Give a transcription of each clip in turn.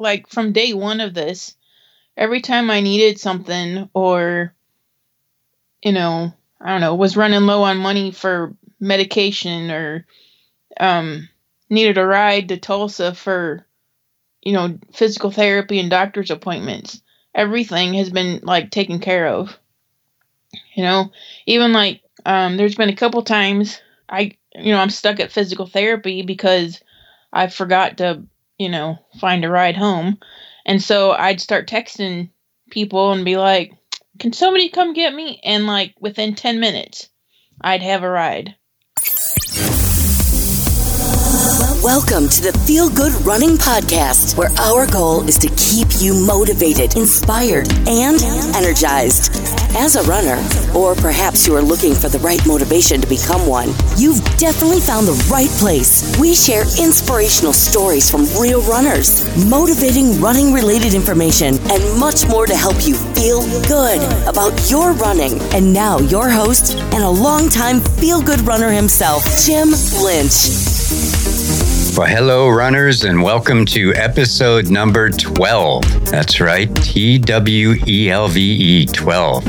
like from day one of this, every time I needed something or, you know, I don't know, was running low on money for medication or um, needed a ride to Tulsa for, you know, physical therapy and doctor's appointments, everything has been like taken care of. You know, even like um, there's been a couple times I, you know, I'm stuck at physical therapy because I forgot to, you know, find a ride home. And so I'd start texting people and be like, can somebody come get me? And like within 10 minutes, I'd have a ride. Welcome to the Feel Good Running Podcast, where our goal is to keep you motivated, inspired, and energized. As a runner, or perhaps you are looking for the right motivation to become one, you've definitely found the right place. We share inspirational stories from real runners, motivating running related information, and much more to help you feel good about your running. And now, your host and a longtime feel good runner himself, Jim Lynch. Well, hello, runners, and welcome to episode number 12. That's right, T W E L V E 12.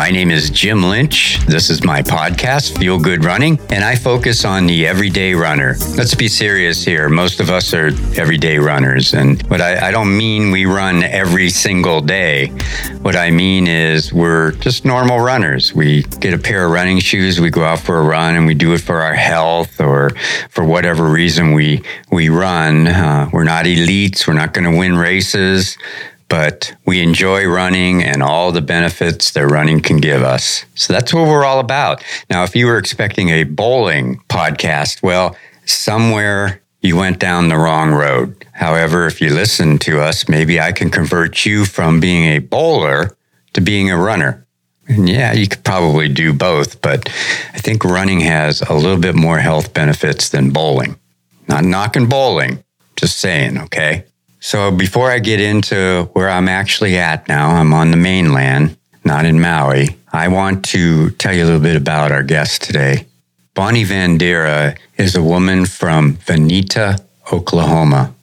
My name is Jim Lynch. This is my podcast, Feel Good Running, and I focus on the everyday runner. Let's be serious here. Most of us are everyday runners, and what I, I don't mean we run every single day. What I mean is we're just normal runners. We get a pair of running shoes, we go out for a run, and we do it for our health or for whatever reason we we run. Uh, we're not elites. We're not going to win races but we enjoy running and all the benefits that running can give us. So that's what we're all about. Now, if you were expecting a bowling podcast, well, somewhere you went down the wrong road. However, if you listen to us, maybe I can convert you from being a bowler to being a runner. And yeah, you could probably do both, but I think running has a little bit more health benefits than bowling. Not knocking bowling, just saying, okay? So before I get into where I'm actually at now, I'm on the mainland, not in Maui. I want to tell you a little bit about our guest today. Bonnie Vandera is a woman from Vinita, Oklahoma.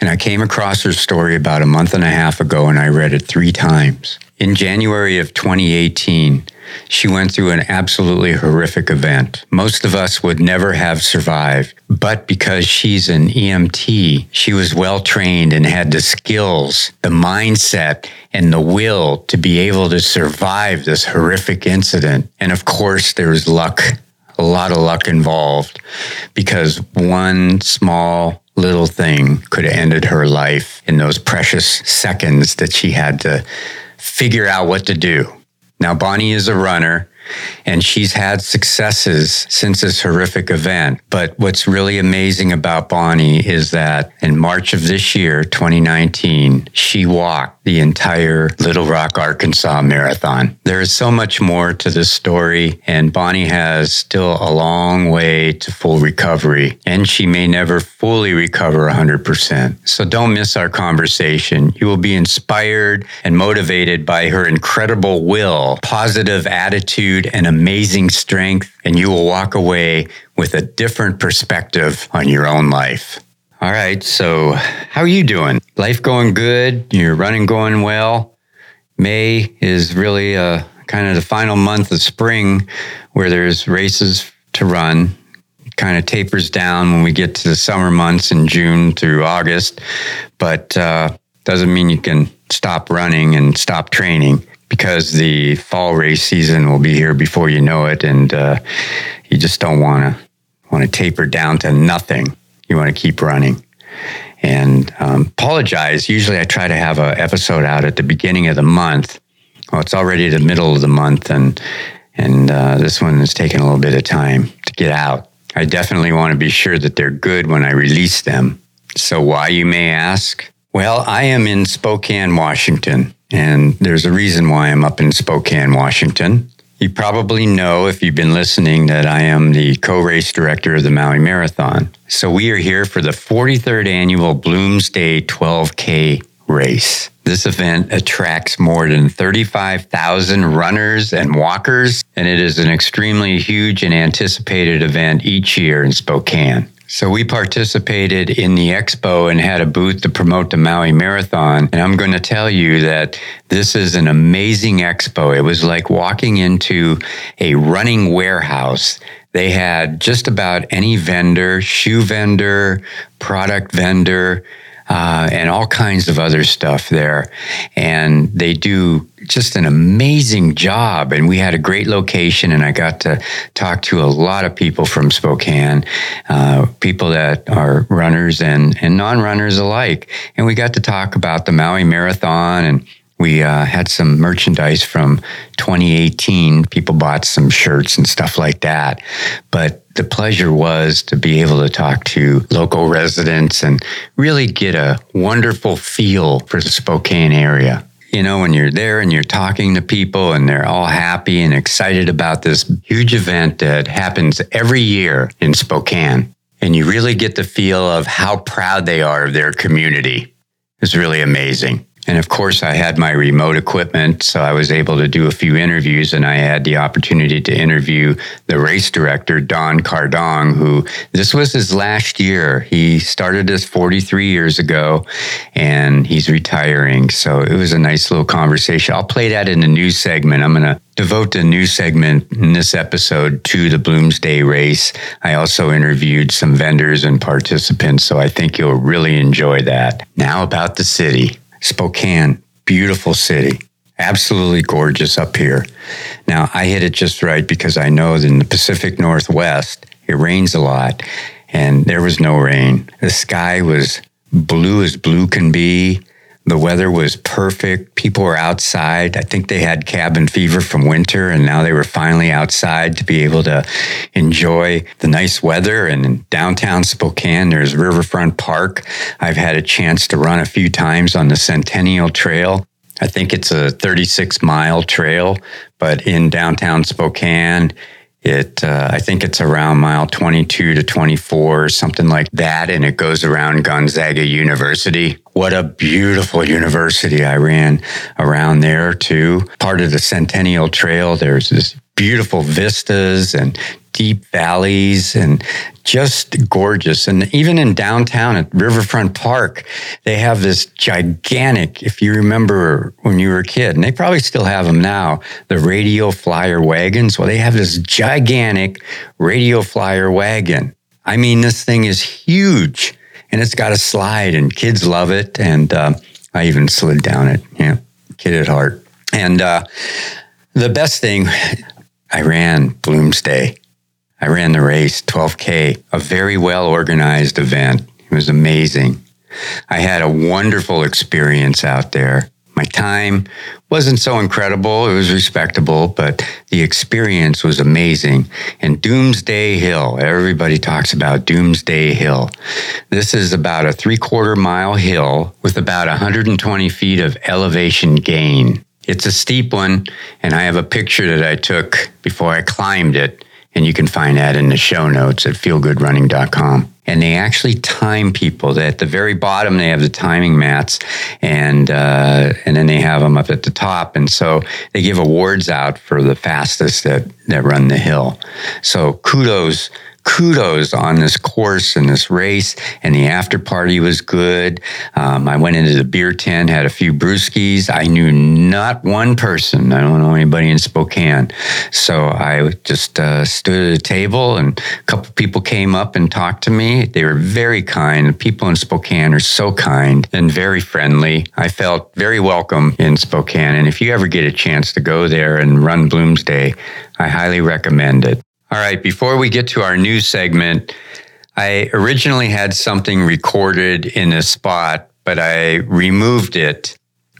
And I came across her story about a month and a half ago and I read it three times. In January of 2018, she went through an absolutely horrific event. Most of us would never have survived, but because she's an EMT, she was well trained and had the skills, the mindset, and the will to be able to survive this horrific incident. And of course, there was luck, a lot of luck involved because one small little thing could have ended her life in those precious seconds that she had to figure out what to do. Now, Bonnie is a runner and she's had successes since this horrific event. But what's really amazing about Bonnie is that in March of this year, 2019, she walked the entire Little Rock, Arkansas marathon. There is so much more to this story, and Bonnie has still a long way to full recovery, and she may never fully recover 100%. So don't miss our conversation. You will be inspired and motivated by her incredible will, positive attitude, attitude and amazing strength, and you will walk away with a different perspective on your own life. All right, so how are you doing? Life going good? You're running going well? May is really a uh, kind of the final month of spring where there's races to run. Kind of tapers down when we get to the summer months in June through August, but uh, doesn't mean you can stop running and stop training because the fall race season will be here before you know it, and uh, you just don't want to want to taper down to nothing. You want to keep running. And um, apologize. Usually, I try to have an episode out at the beginning of the month. Well, it's already the middle of the month, and and uh, this one is taking a little bit of time to get out. I definitely want to be sure that they're good when I release them. So, why you may ask? Well, I am in Spokane, Washington, and there's a reason why I'm up in Spokane, Washington. You probably know, if you've been listening, that I am the co race director of the Maui Marathon. So we are here for the 43rd annual Bloomsday 12K race. This event attracts more than 35,000 runners and walkers, and it is an extremely huge and anticipated event each year in Spokane. So we participated in the expo and had a booth to promote the Maui Marathon. And I'm going to tell you that this is an amazing expo. It was like walking into a running warehouse. They had just about any vendor, shoe vendor, product vendor, uh, and all kinds of other stuff there. And they do just an amazing job. And we had a great location, and I got to talk to a lot of people from Spokane, uh, people that are runners and, and non runners alike. And we got to talk about the Maui Marathon and we uh, had some merchandise from 2018. People bought some shirts and stuff like that. But the pleasure was to be able to talk to local residents and really get a wonderful feel for the Spokane area you know, when you're there and you're talking to people and they're all happy and excited about this huge event that happens every year in Spokane. And you really get the feel of how proud they are of their community. It's really amazing. And of course, I had my remote equipment, so I was able to do a few interviews, and I had the opportunity to interview the race director, Don Kardong, who this was his last year. He started this 43 years ago, and he's retiring. So it was a nice little conversation. I'll play that in the news segment. I'm going to devote the news segment in this episode to the Bloomsday race. I also interviewed some vendors and participants, so I think you'll really enjoy that. Now about the city. Spokane, beautiful city, absolutely gorgeous up here. Now, I hit it just right because I know that in the Pacific Northwest, it rains a lot, and there was no rain. The sky was blue as blue can be. The weather was perfect. People were outside. I think they had cabin fever from winter, and now they were finally outside to be able to enjoy the nice weather. And in downtown Spokane, there's Riverfront Park. I've had a chance to run a few times on the Centennial Trail. I think it's a 36 mile trail, but in downtown Spokane, it, uh, I think it's around mile 22 to 24, something like that. And it goes around Gonzaga University. What a beautiful university. I ran around there too. Part of the Centennial Trail, there's this beautiful vistas and deep valleys and just gorgeous. And even in downtown at Riverfront Park, they have this gigantic, if you remember when you were a kid, and they probably still have them now, the radio flyer wagons. Well, they have this gigantic radio flyer wagon. I mean, this thing is huge and it's got a slide and kids love it. And uh, I even slid down it, yeah, kid at heart. And uh, the best thing, I ran Bloomsday I ran the race, 12K, a very well organized event. It was amazing. I had a wonderful experience out there. My time wasn't so incredible. It was respectable, but the experience was amazing. And Doomsday Hill, everybody talks about Doomsday Hill. This is about a three quarter mile hill with about 120 feet of elevation gain. It's a steep one, and I have a picture that I took before I climbed it and you can find that in the show notes at feelgoodrunning.com. And they actually time people. At the very bottom, they have the timing mats, and uh, and then they have them up at the top. And so they give awards out for the fastest that that run the hill. So kudos kudos on this course and this race, and the after party was good. Um, I went into the beer tent, had a few brewskis. I knew not one person. I don't know anybody in Spokane, so I just uh, stood at a table, and a couple people came up and talked to me. They were very kind. The people in Spokane are so kind and very friendly. I felt very welcome in Spokane, and if you ever get a chance to go there and run Bloomsday, I highly recommend it. All right, before we get to our news segment, I originally had something recorded in a spot, but I removed it.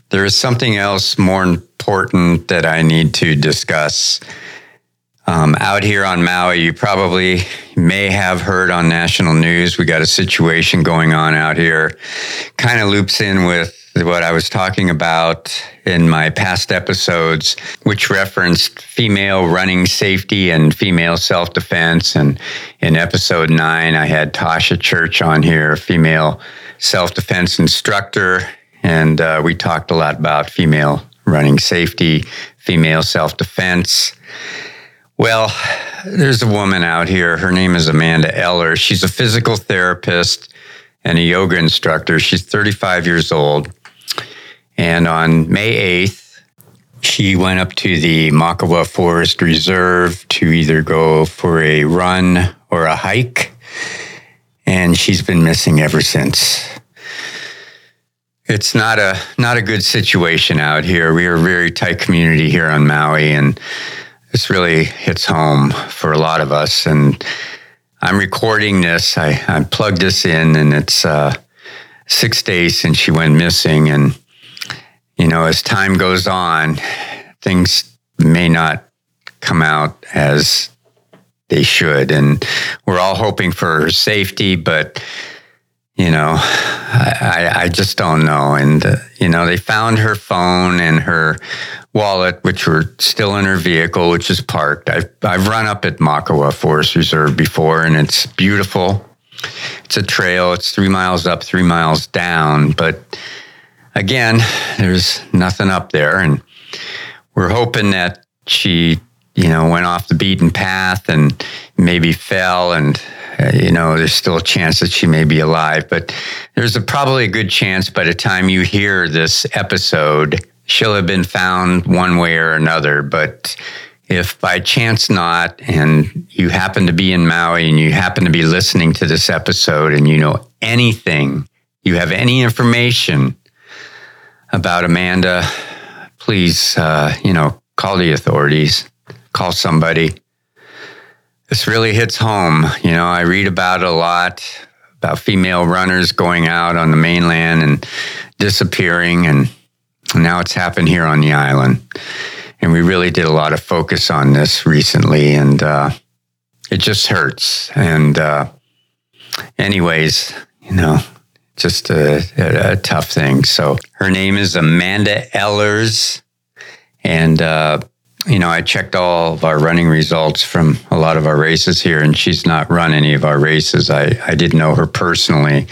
There is something else more important that I need to discuss. Um, out here on Maui, you probably may have heard on national news. We got a situation going on out here. Kind of loops in with what I was talking about in my past episodes, which referenced female running safety and female self defense. And in episode nine, I had Tasha Church on here, female self defense instructor. And uh, we talked a lot about female running safety, female self defense. Well, there's a woman out here. Her name is Amanda Eller. She's a physical therapist and a yoga instructor. She's 35 years old. And on May 8th, she went up to the Makawao Forest Reserve to either go for a run or a hike. And she's been missing ever since. It's not a not a good situation out here. We are a very tight community here on Maui and this really hits home for a lot of us. And I'm recording this. I, I plugged this in, and it's uh, six days since she went missing. And, you know, as time goes on, things may not come out as they should. And we're all hoping for her safety, but you know, I, I just don't know. And, uh, you know, they found her phone and her wallet, which were still in her vehicle, which is parked. I've, I've run up at Makawao Forest Reserve before, and it's beautiful. It's a trail, it's three miles up, three miles down. But again, there's nothing up there. And we're hoping that she, you know, went off the beaten path and maybe fell and uh, you know, there's still a chance that she may be alive, but there's a, probably a good chance by the time you hear this episode, she'll have been found one way or another. But if by chance not, and you happen to be in Maui and you happen to be listening to this episode and you know anything, you have any information about Amanda, please, uh, you know, call the authorities, call somebody. This really hits home. You know, I read about a lot about female runners going out on the mainland and disappearing, and now it's happened here on the island. And we really did a lot of focus on this recently, and uh, it just hurts. And, uh, anyways, you know, just a, a, a, tough thing. So her name is Amanda Ellers, and uh, you know, I checked all of our running results from a lot of our races here, and she's not run any of our races. I, I didn't know her personally.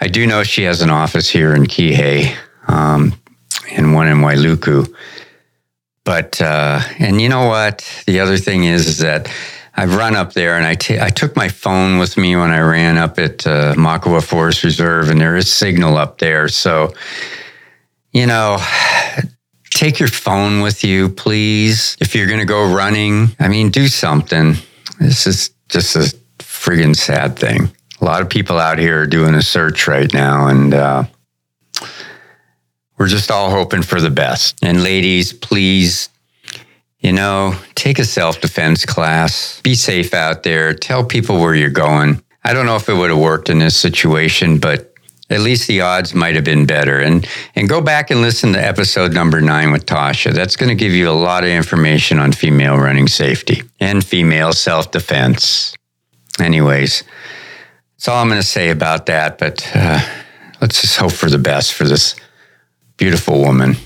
I do know she has an office here in Kihei um, and one in Wailuku. But, uh, and you know what? The other thing is, is that I've run up there and I, t- I took my phone with me when I ran up at uh, Forest Reserve, and there is signal up there. So, you know, take your phone with you, please. If you're going to go running, I mean, do something. This is just a friggin' sad thing. A lot of people out here are doing a search right now, and uh, we're just all hoping for the best. And ladies, please, you know, take a self defense class. Be safe out there. Tell people where you're going. I don't know if it would have worked in this situation, but at least the odds might have been better. And and go back and listen to episode number nine with Tasha. That's going to give you a lot of information on female running safety and female self defense. Anyways, that's all I'm going to say about that. But uh, let's just hope for the best for this beautiful woman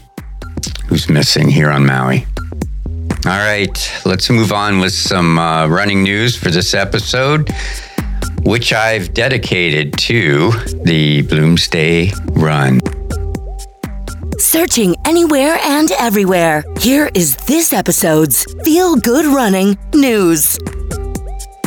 who's missing here on Maui. All right, let's move on with some uh, running news for this episode which I've dedicated to the Bloomsday Run. Searching anywhere and everywhere. Here is this episode's Feel Good Running News.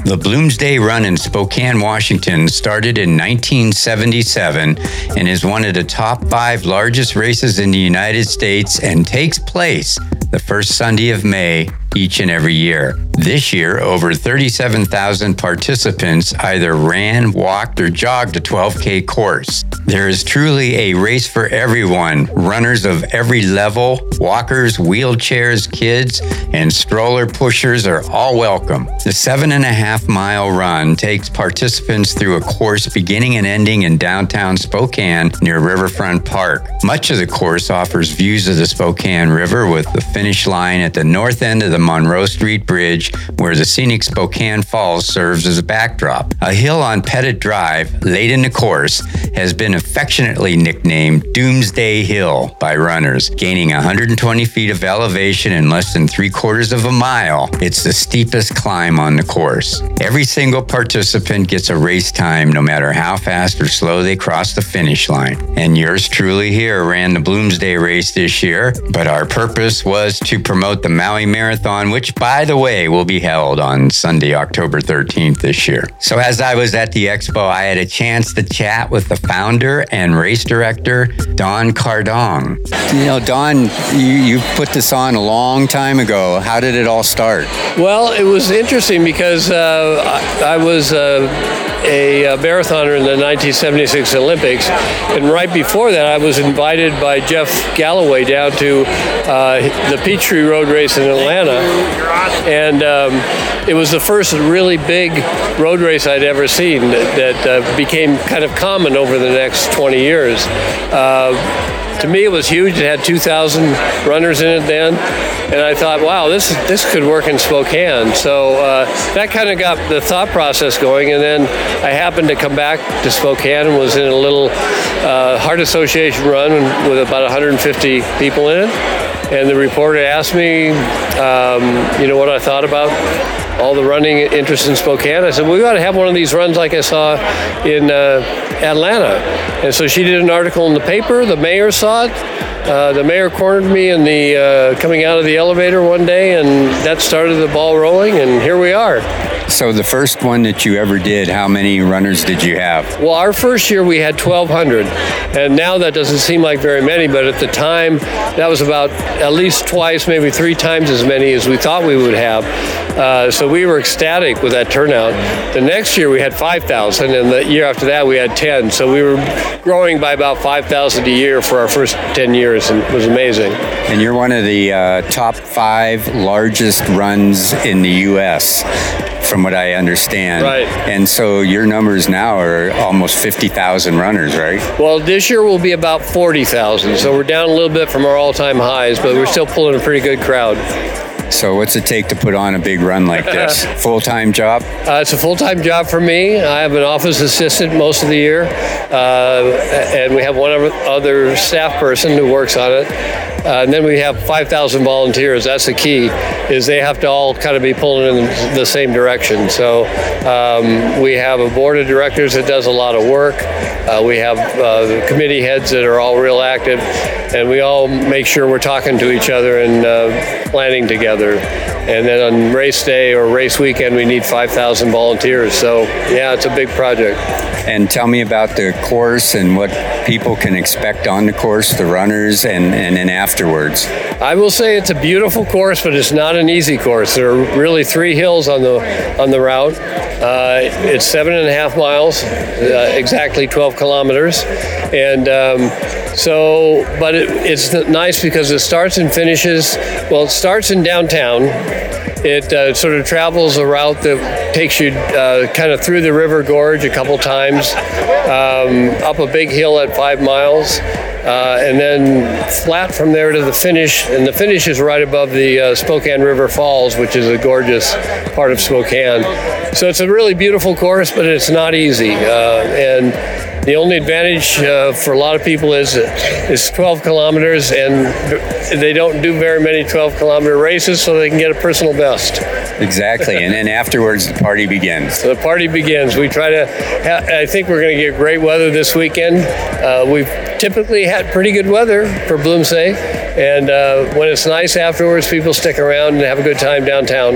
The Bloomsday Run in Spokane, Washington started in 1977 and is one of the top five largest races in the United States and takes place the first Sunday of May each and every year. This year, over 37,000 participants either ran, walked, or jogged a 12K course. There is truly a race for everyone runners of every level, walkers, wheelchairs, kids, and stroller pushers are all welcome. The seven and a half mile run takes participants through a course beginning and ending in downtown Spokane near Riverfront Park. Much of the course offers views of the Spokane River with the finish line at the north end of the Monroe Street Bridge, where the scenic Spokane Falls serves as a backdrop. A hill on Pettit Drive, late in the course, has been affectionately nicknamed Doomsday Hill by runners, gaining 120 feet of elevation in less than three quarters of a mile. It's the steepest climb on the course. Every single participant gets a race time no matter how fast or slow they cross the finish line. And yours truly here ran the Bloomsday race this year, but our purpose was to promote the Maui Marathon, which, by the way, will be held on Sunday, October 13th this year. So, as I was at the expo, I had a chance to chat with the founder and race director, Don Kardong. You know, Don, you, you put this on a long time ago. How did it all start? Well, it was interesting because uh, I, I was. Uh, a, a marathoner in the 1976 Olympics, and right before that, I was invited by Jeff Galloway down to uh, the Peachtree Road Race in Atlanta, and um, it was the first really big road race I'd ever seen that, that uh, became kind of common over the next 20 years. Uh, to me, it was huge. It had 2,000 runners in it then, and I thought, wow, this this could work in Spokane. So uh, that kind of got the thought process going, and then I happened to come back to Spokane and was in a little uh, Heart Association run with about 150 people in it. And the reporter asked me, um, you know, what I thought about all the running interest in Spokane. I said, we got to have one of these runs like I saw in uh, Atlanta. And so she did an article in the paper. The mayor saw it. Uh, the mayor cornered me in the uh, coming out of the elevator one day, and that started the ball rolling. And here we are. So the first one that you ever did, how many runners did you have? Well, our first year we had 1,200, and now that doesn't seem like very many, but at the time that was about at least twice, maybe three times as many as we thought we would have. Uh, so we were ecstatic with that turnout. The next year we had 5,000, and the year after that we had 10. So we were growing by about 5,000 a year for our first 10 years, and it was amazing. And you're one of the uh, top five largest runs in the U.S from what I understand. Right. And so your numbers now are almost 50,000 runners, right? Well, this year will be about 40,000. So we're down a little bit from our all time highs, but we're still pulling a pretty good crowd. So, what's it take to put on a big run like this? full time job? Uh, it's a full time job for me. I have an office assistant most of the year, uh, and we have one other staff person who works on it. Uh, and then we have 5,000 volunteers. That's the key, is they have to all kind of be pulling in the same direction. So um, we have a board of directors that does a lot of work. Uh, we have uh, committee heads that are all real active, and we all make sure we're talking to each other and uh, planning together. And then on race day or race weekend, we need 5,000 volunteers. So yeah, it's a big project. And tell me about the course and what people can expect on the course, the runners, and, and then afterwards. I will say it's a beautiful course, but it's not an easy course. There are really three hills on the on the route. Uh, it's seven and a half miles, uh, exactly 12 kilometers, and um, so, but it, it's nice because it starts and finishes. Well, it starts in downtown. It uh, sort of travels a route that takes you uh, kind of through the river gorge a couple times, um, up a big hill at five miles, uh, and then flat from there to the finish. And the finish is right above the uh, Spokane River Falls, which is a gorgeous part of Spokane. So it's a really beautiful course, but it's not easy. Uh, and the only advantage uh, for a lot of people is it's 12 kilometers, and they don't do very many 12 kilometer races, so they can get a personal best. Exactly, and then afterwards the party begins. So the party begins. We try to. Ha- I think we're going to get great weather this weekend. Uh, we've typically had pretty good weather for Bloomsday, and uh, when it's nice afterwards, people stick around and have a good time downtown.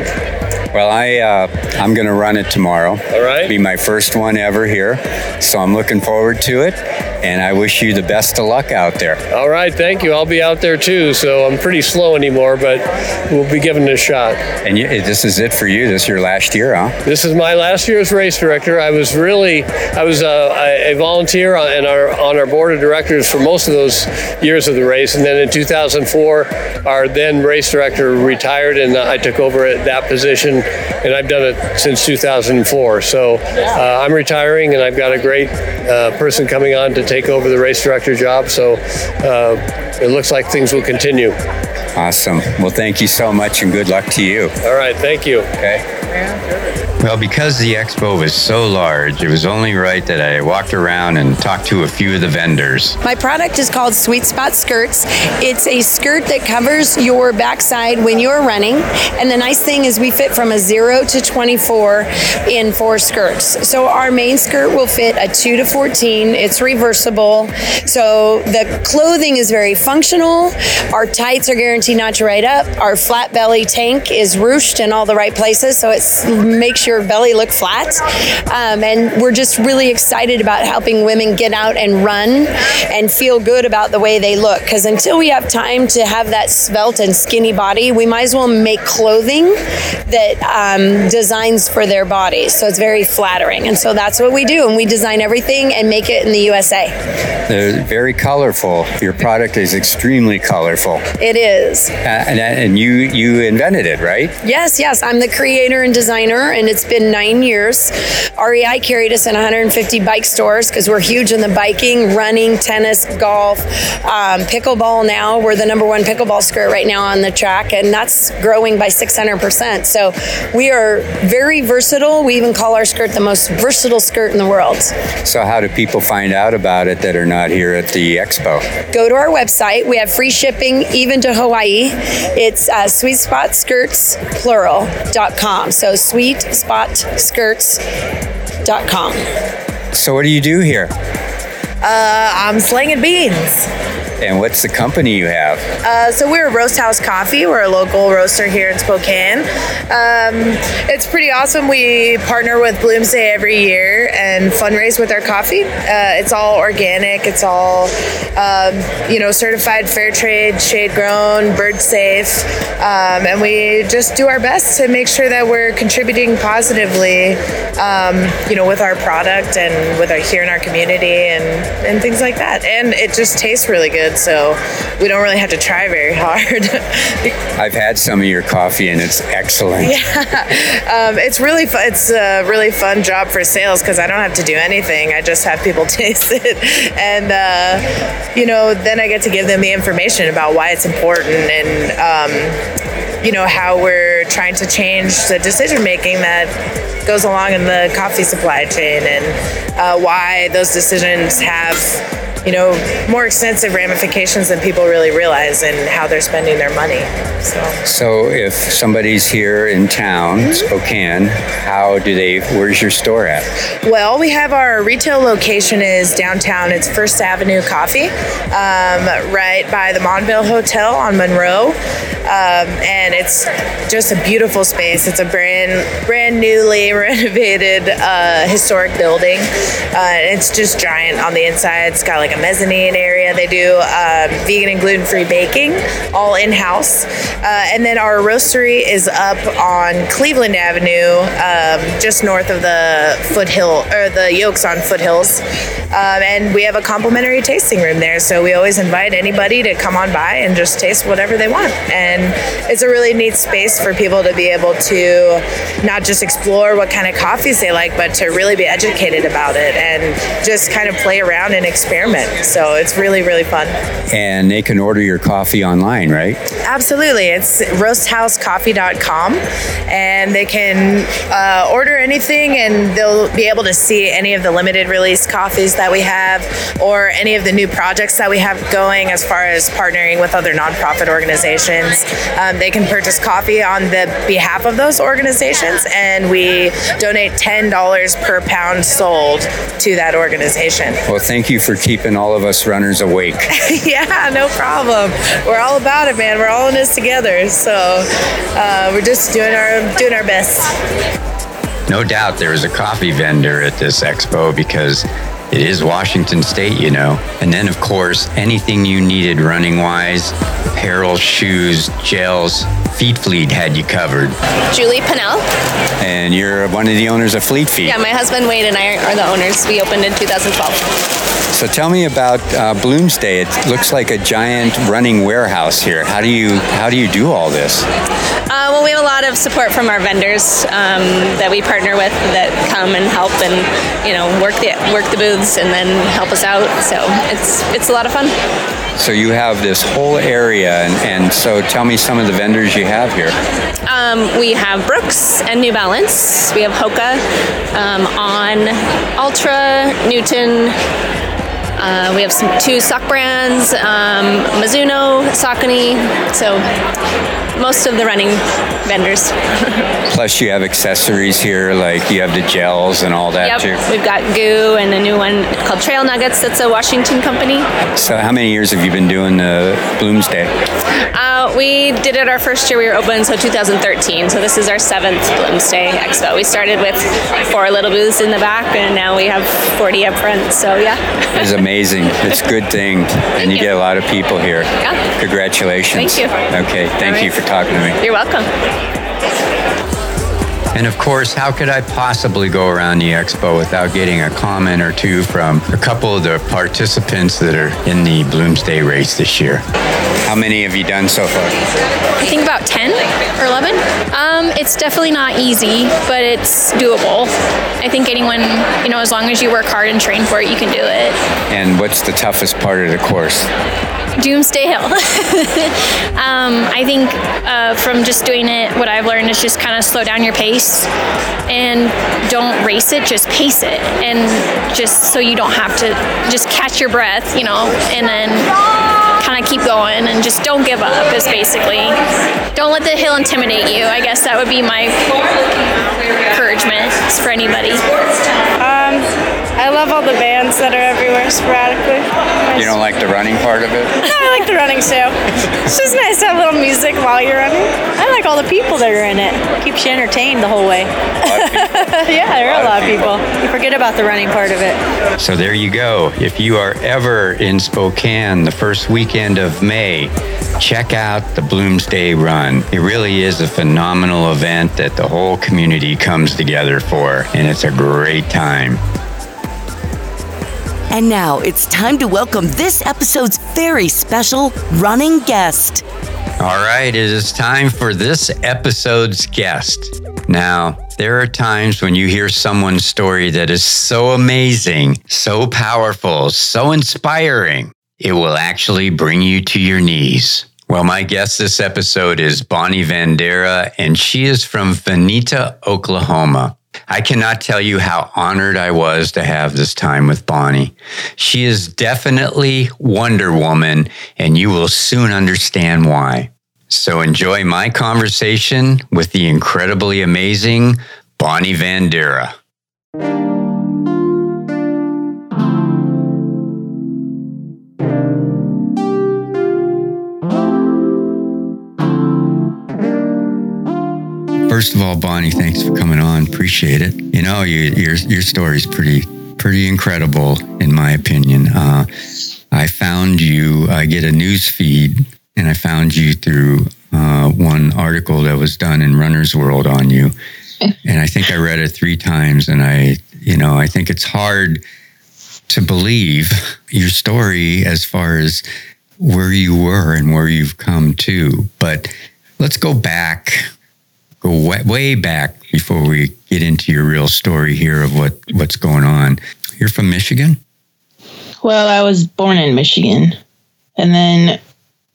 Well, I uh, I'm going to run it tomorrow. All right. Be my first one ever here, so I'm looking forward to it and I wish you the best of luck out there. All right, thank you. I'll be out there too, so I'm pretty slow anymore, but we'll be giving it a shot. And you, this is it for you. This is your last year, huh? This is my last year as race director. I was really, I was a, a volunteer on our on our board of directors for most of those years of the race, and then in 2004, our then race director retired, and I took over at that position, and I've done it since 2004. So uh, I'm retiring, and I've got a great uh, person coming on to take over the race director job. So uh, it looks like things will continue. Awesome. Well, thank you so much and good luck to you. All right. Thank you. Okay. Well, because the expo was so large, it was only right that I walked around and talked to a few of the vendors. My product is called Sweet Spot Skirts. It's a skirt that covers your backside when you're running. And the nice thing is we fit from a 0 to 24 in four skirts. So our main skirt will fit a 2 to 14. It's reversible. So the clothing is very functional. Our tights are guaranteed not to ride up. Our flat belly tank is ruched in all the right places. So it makes your belly look flat. Um, and we're just really excited about helping women get out and run and feel good about the way they look. Because until we have time to have that svelte and skinny body, we might as well make clothing that um, designs for their bodies. So it's very flattering. And so that's what we do. And we design everything and make it in the USA. They're very colorful. Your product is extremely colorful. It is. Uh, and, and you, you invented it, right? Yes, yes. I'm the creator and designer, and it's been nine years. REI carried us in 150 bike stores because we're huge in the biking, running, tennis, golf, um, pickleball now. We're the number one pickleball skirt right now on the track, and that's growing by 600%. So we are very versatile. We even call our skirt the most versatile skirt in the world. So, how do people find out about it that are not here at the expo? Go to our website. We have free shipping even to Hawaii. It's uh, plural.com. So, Sweet Spot Skirts.com. So, what do you do here? Uh, I'm slanging beans. And what's the company you have? Uh, so we're Roast House Coffee. We're a local roaster here in Spokane. Um, it's pretty awesome. We partner with Bloomsday every year and fundraise with our coffee. Uh, it's all organic. It's all um, you know certified fair trade, shade grown, bird safe, um, and we just do our best to make sure that we're contributing positively, um, you know, with our product and with our here in our community and and things like that. And it just tastes really good, so we don't really have to try very hard. I've had some of your coffee and it's excellent. Yeah, um, it's really fun. It's a really fun job for sales because I don't have to do anything. I just have people taste it, and uh, you know, then I get to give them the information about why it's important and. Um, you know how we're trying to change the decision making that goes along in the coffee supply chain and uh, why those decisions have you know more extensive ramifications than people really realize in how they're spending their money so So, if somebody's here in town, Spokane, how do they? Where's your store at? Well, we have our retail location is downtown. It's First Avenue Coffee, um, right by the Montvale Hotel on Monroe, um, and it's just a beautiful space. It's a brand brand newly renovated uh, historic building. Uh, it's just giant on the inside. It's got like a mezzanine area. They do um, vegan and gluten free baking, all in house, uh, and then our roastery is up on Cleveland Avenue, um, just north of the foothill or the Yokes on foothills. Um, and we have a complimentary tasting room there, so we always invite anybody to come on by and just taste whatever they want. And it's a really neat space for people to be able to not just explore what kind of coffees they like, but to really be educated about it and just kind of play around and experiment. So it's really, really fun. And they can order your coffee online, right? Absolutely. It's roasthousecoffee.com and they can uh, order anything and they'll be able to see any of the limited release coffees that we have or any of the new projects that we have going as far as partnering with other nonprofit organizations. Um, they can purchase coffee on the behalf of those organizations and we donate $10 per pound sold to that organization. Well, thank you for keeping all of us runners awake. yeah, no problem. We're all about it, man. We're all in this together. So uh, we're just doing our doing our best. No doubt there was a coffee vendor at this expo because it is Washington State, you know. And then, of course, anything you needed running wise apparel, shoes, gels, Feet Fleet had you covered. Julie Pennell. And you're one of the owners of Fleet Feet. Yeah, my husband Wade and I are the owners. We opened in 2012. So tell me about uh, Bloomsday. It looks like a giant running warehouse here. How do you how do you do all this? Uh, well, we have a lot of support from our vendors um, that we partner with that come and help and you know work the work the booths and then help us out. So it's it's a lot of fun. So you have this whole area, and, and so tell me some of the vendors you have here. Um, we have Brooks and New Balance. We have Hoka, um, On, Altra, Newton. Uh, we have some two sock brands, um, Mizuno, Saucony. So most of the running vendors. Plus, you have accessories here, like you have the gels and all that yep, too. we've got GU and a new one called Trail Nuggets. That's a Washington company. So, how many years have you been doing the Bloomsday? Uh, we did it our first year we were open, so 2013. So this is our seventh Bloomsday Expo. We started with four little booths in the back, and now we have 40 up front. So yeah. It's amazing. It's a good thing, and you, you. get a lot of people here. Yeah. Congratulations. Thank you. Okay, thank right. you for talking to me. You're welcome. And of course, how could I possibly go around the expo without getting a comment or two from a couple of the participants that are in the Bloomsday race this year? How many have you done so far? I think about 10 or 11. Um, it's definitely not easy, but it's doable. I think anyone, you know, as long as you work hard and train for it, you can do it. And what's the toughest part of the course? Doomsday Hill. um, I think uh, from just doing it, what I've learned is just kind of slow down your pace and don't race it, just pace it. And just so you don't have to just catch your breath, you know, and then kind of keep going and just don't give up, is basically. Don't let the hill intimidate you. I guess that would be my encouragement for anybody. Um, I love all the bands that are everywhere sporadically. You don't like the running part of it? I like the running too. It's just nice to have a little music while you're running. I like all the people that are in it. Keeps you entertained the whole way. yeah, there are a lot of people. You forget about the running part of it. So there you go. If you are ever in Spokane the first weekend of May, check out the Bloomsday Run. It really is a phenomenal event that the whole community comes together for, and it's a great time. And now it's time to welcome this episode's very special running guest. All right, it is time for this episode's guest. Now, there are times when you hear someone's story that is so amazing, so powerful, so inspiring, it will actually bring you to your knees. Well, my guest this episode is Bonnie Vandera, and she is from Vinita, Oklahoma. I cannot tell you how honored I was to have this time with Bonnie. She is definitely Wonder Woman, and you will soon understand why. So enjoy my conversation with the incredibly amazing Bonnie Vandera. First of all, Bonnie, thanks for coming on. Appreciate it. You know, you, your your story's pretty pretty incredible, in my opinion. Uh, I found you. I get a news feed, and I found you through uh, one article that was done in Runner's World on you, and I think I read it three times. And I, you know, I think it's hard to believe your story as far as where you were and where you've come to. But let's go back go way, way back before we get into your real story here of what what's going on. You're from Michigan. Well, I was born in Michigan. And then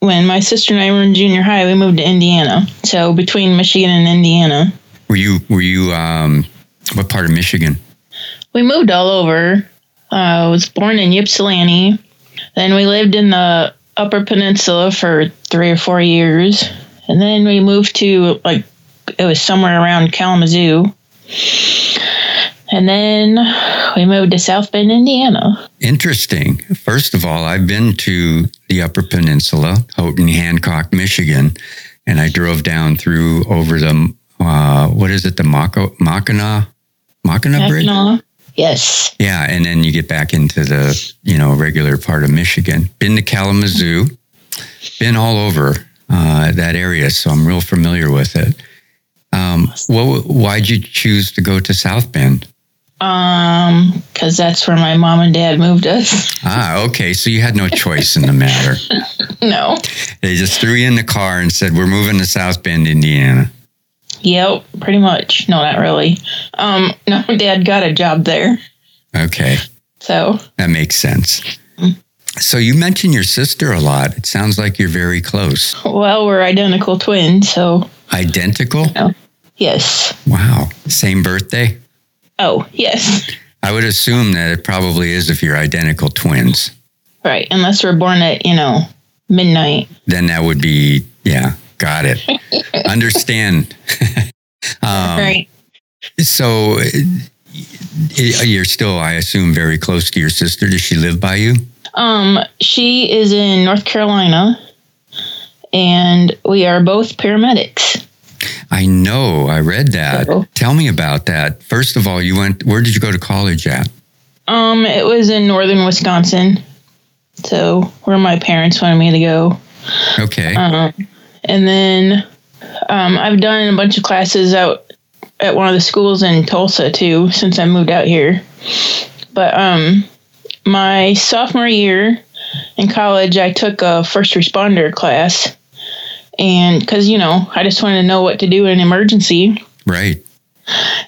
when my sister and I were in junior high, we moved to Indiana. So between Michigan and Indiana, Were you were you um what part of Michigan? we moved all over. Uh, I was born in Ypsilanti. Then we lived in the Upper Peninsula for three or four years. And then we moved to, like, it was somewhere around Kalamazoo. And then we moved to South Bend, Indiana. Interesting. First of all, I've been to the Upper Peninsula, Houghton, Hancock, Michigan, and I drove down through over the uh, what is it, the Mackinac Mackinac Bridge? Yes. Yeah, and then you get back into the you know regular part of Michigan. Been to Kalamazoo, been all over uh, that area, so I'm real familiar with it. Um, what, why'd you choose to go to South Bend? Um, because that's where my mom and dad moved us. Ah, okay, so you had no choice in the matter. no. They just threw you in the car and said, "We're moving to South Bend, Indiana." Yep, pretty much. No, not really. Um, no, dad got a job there. Okay, So that makes sense. So you mentioned your sister a lot. It sounds like you're very close. Well, we're identical twins, so Identical? yes. Wow. Same birthday? Oh, yes. I would assume that it probably is if you're identical twins. Right. Unless we're born at, you know, midnight. Then that would be, yeah, got it. Understand. um, right. So uh, you're still, I assume, very close to your sister. Does she live by you? Um, she is in North Carolina, and we are both paramedics. I know. I read that. So- Tell me about that. First of all, you went. Where did you go to college at? Um, it was in northern Wisconsin, so where my parents wanted me to go. Okay. Um, and then um, I've done a bunch of classes out at one of the schools in Tulsa too since I moved out here. But um, my sophomore year in college, I took a first responder class, and because you know I just wanted to know what to do in an emergency. right.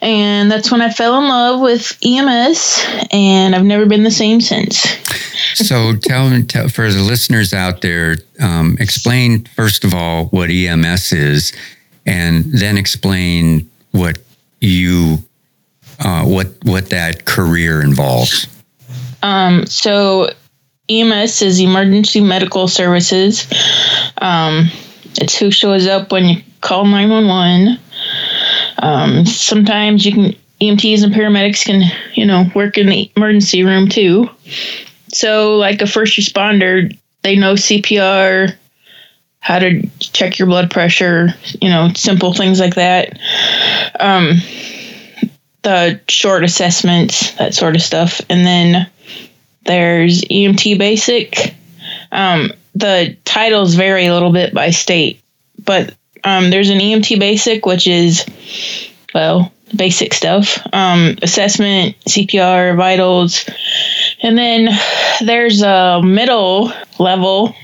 And that's when I fell in love with EMS, and I've never been the same since. So tell, tell for the listeners out there, um, explain first of all what EMS is, and then explain what you uh, what what that career involves. Um, so EMS is Emergency Medical Services. Um, it's who shows up when you call 911. Um, sometimes you can EMTs and paramedics can, you know, work in the emergency room too. So like a first responder, they know CPR, how to check your blood pressure, you know, simple things like that. Um, the short assessments, that sort of stuff. And then there's EMT basic. Um, the titles vary a little bit by state, but um, there's an EMT basic, which is, well, basic stuff um, assessment, CPR, vitals. And then there's a middle level.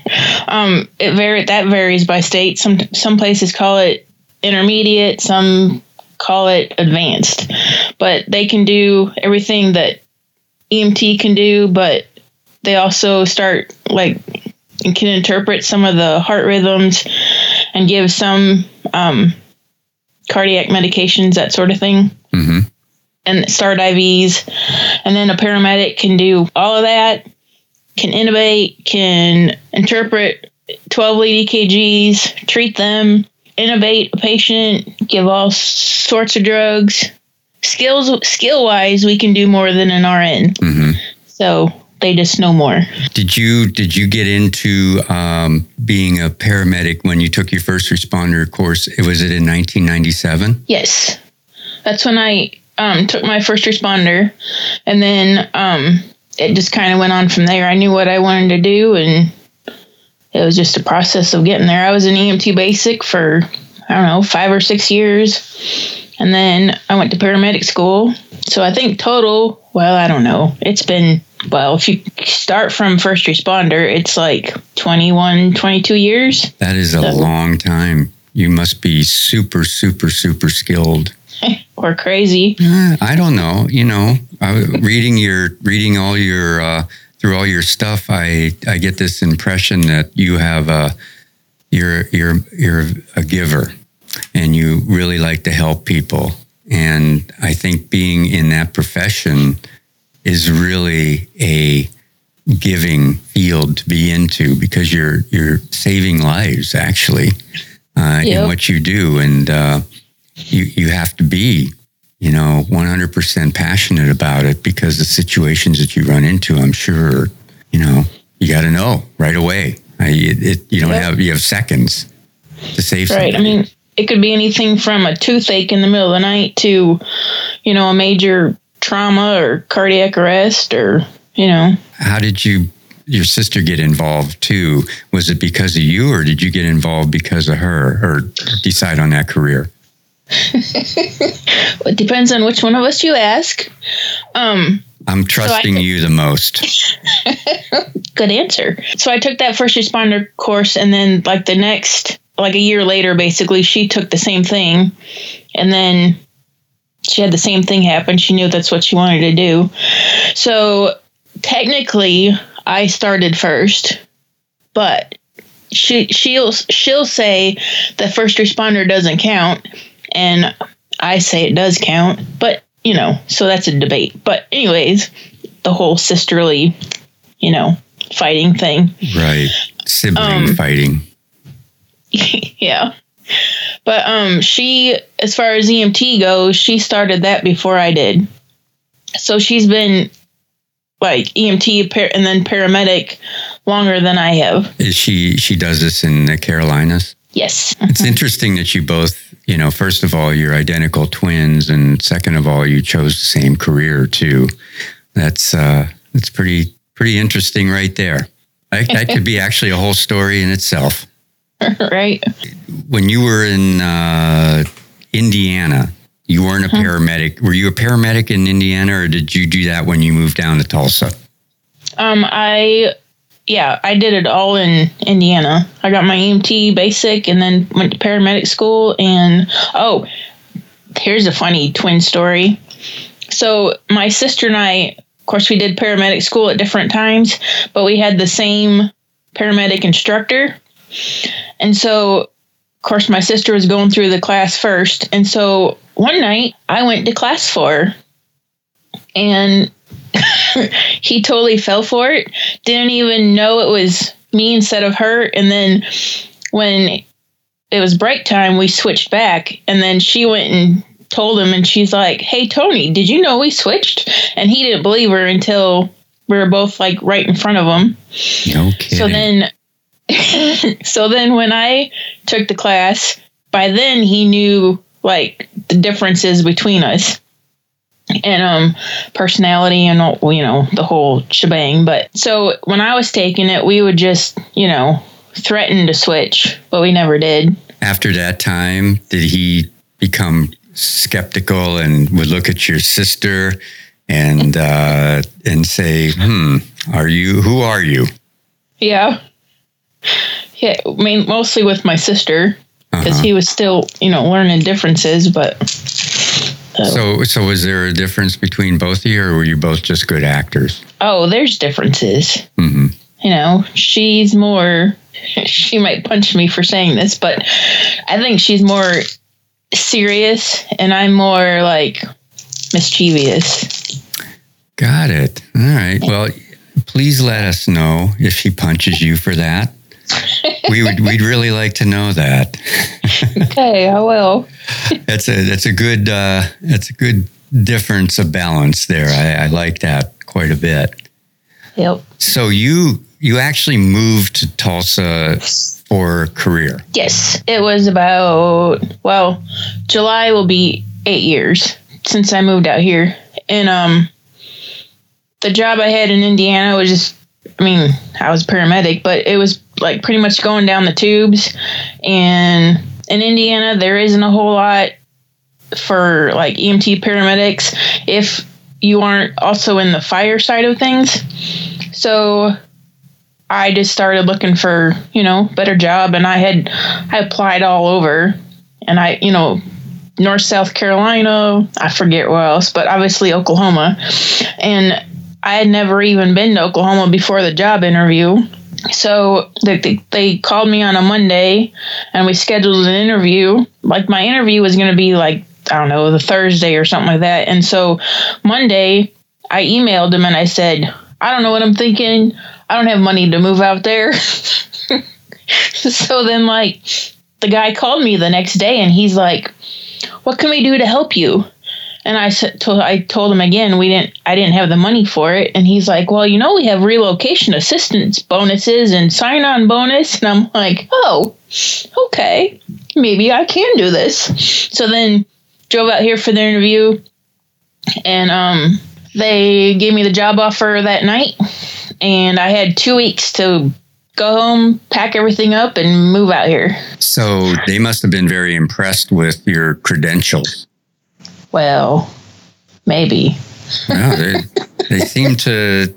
Um, it vary that varies by state. Some some places call it intermediate, some call it advanced. But they can do everything that EMT can do, but they also start like and can interpret some of the heart rhythms and give some um, cardiac medications, that sort of thing, hmm and start IVs. And then a paramedic can do all of that, can intubate, can interpret 12 lead EKGs, treat them, innovate a patient, give all sorts of drugs. Skills skill wise, we can do more than an RN. hmm So they just know more. Did you did you get into um, being a paramedic when you took your first responder course? It was it in 1997? Yes. That's when I um, took my first responder. And then um, it just kind of went on from there. I knew what I wanted to do, and it was just a process of getting there. I was an EMT basic for, I don't know, five or six years. And then I went to paramedic school. So I think total, well, I don't know. It's been, well, if you start from first responder, it's like 21, 22 years. That is a So- long time. You must be super super super skilled. or crazy. Uh, I don't know. You know, I, reading your reading all your uh, through all your stuff, I I get this impression that you have a you're you're you're a giver, and you really like to help people. And I think being in that profession is really a giving field to be into because you're you're saving lives actually uh, in what you do, and uh, you you have to be you know 100% passionate about it because the situations that you run into, I'm sure you know you got to know right away. I, it, it, you don't Yep. have you have seconds to save Right. I mean, it could be anything from a toothache in the middle of the night to, you know, a major trauma or cardiac arrest or, you know, How did you your sister get involved too? Was it because of you, or did you get involved because of her, or decide on that career? it depends on which one of us you ask. Um, I'm trusting took- you the most. good answer. So I took that first responder course and then like the next like a year later basically she took the same thing and then she had the same thing happen. She knew that's what she wanted to do. So technically I started first, but she she'll she'll say the first responder doesn't count, and I say it does count. But you know, so that's a debate. But anyways, the whole sisterly, you know, fighting thing. Right. Sibling Um, fighting. yeah. But um she as far as EMT goes, she started that before I did. So she's been like EMT par- and then paramedic longer than I have. Is she she does this in the Carolinas? Yes. It's interesting that you both, you know, first of all, you're identical twins, and second of all, you chose the same career too. That's uh, that's pretty pretty interesting right there. I, that could be actually a whole story in itself. right? When you were in uh, Indiana, you weren't a paramedic. Were you a paramedic in Indiana, or did you do that when you moved down to Tulsa? Um I yeah, I did it all in Indiana. I got my EMT basic and then went to paramedic school and oh, here's a funny twin story. So my sister and I, of course, we did paramedic school at different times, but we had the same paramedic instructor. And so, of course, my sister was going through the class first. And so one night I went to class for and he totally fell for it. Didn't even know it was me instead of her. And then when it was break time, we switched back. And then she went and told him, and she's like, Hey, Tony, did you know we switched? And he didn't believe her until we were both like right in front of him. No kidding. So then, so then when I took the class, by then he knew like the differences between us and um personality and all- you know the whole shebang. But so when I was taking it, we would just you know threaten to switch, but we never did. After that time, did he become skeptical and would look at your sister and uh, and say, "Hmm, are you? Who are you?" Yeah. Yeah, I mean, mostly with my sister because Uh-huh. he was still, you know, learning differences. But So, so was there a difference between both of you, or were you both just good actors? oh, there's differences. hmm you know, she's more, she might punch me for saying this, but I think she's more serious and I'm more like mischievous. Got it. All right. Well, please let us know if she punches you for that. we would. We'd really like to know that. Okay, I will. That's a. That's a good. Uh, that's a good difference of balance there. I, I like that quite a bit. Yep. So you you actually moved to Tulsa for career. Yes, it was about, well, July will be eight years since I moved out here. And um, the job I had in Indiana was just, I mean, I was paramedic, but it was like pretty much going down the tubes. And in Indiana, there isn't a whole lot for like EMT paramedics if you aren't also in the fire side of things. So I just started looking for, you know, better job and I had I applied all over and I, you know, North South Carolina, I forget where else, but obviously Oklahoma. And I had never even been to Oklahoma before the job interview. So they, they, called me on a Monday and we scheduled an interview. Like my interview was going to be like, I don't know, the Thursday or something like that. And so Monday, I emailed him and I said, I don't know what I'm thinking. I don't have money to move out there. so then, like, the guy called me the next day and he's like, What can we do to help you? And I said, told, I told him again, we didn't, I didn't have the money for it. And he's like, well, you know, we have relocation assistance bonuses and sign on bonus. And I'm like, oh, okay, maybe I can do this. So then drove out here for the interview and, um, they gave me the job offer that night and I had two weeks to go home, pack everything up and move out here. So they must have been very impressed with your credentials. Well, maybe. No, they, they seem to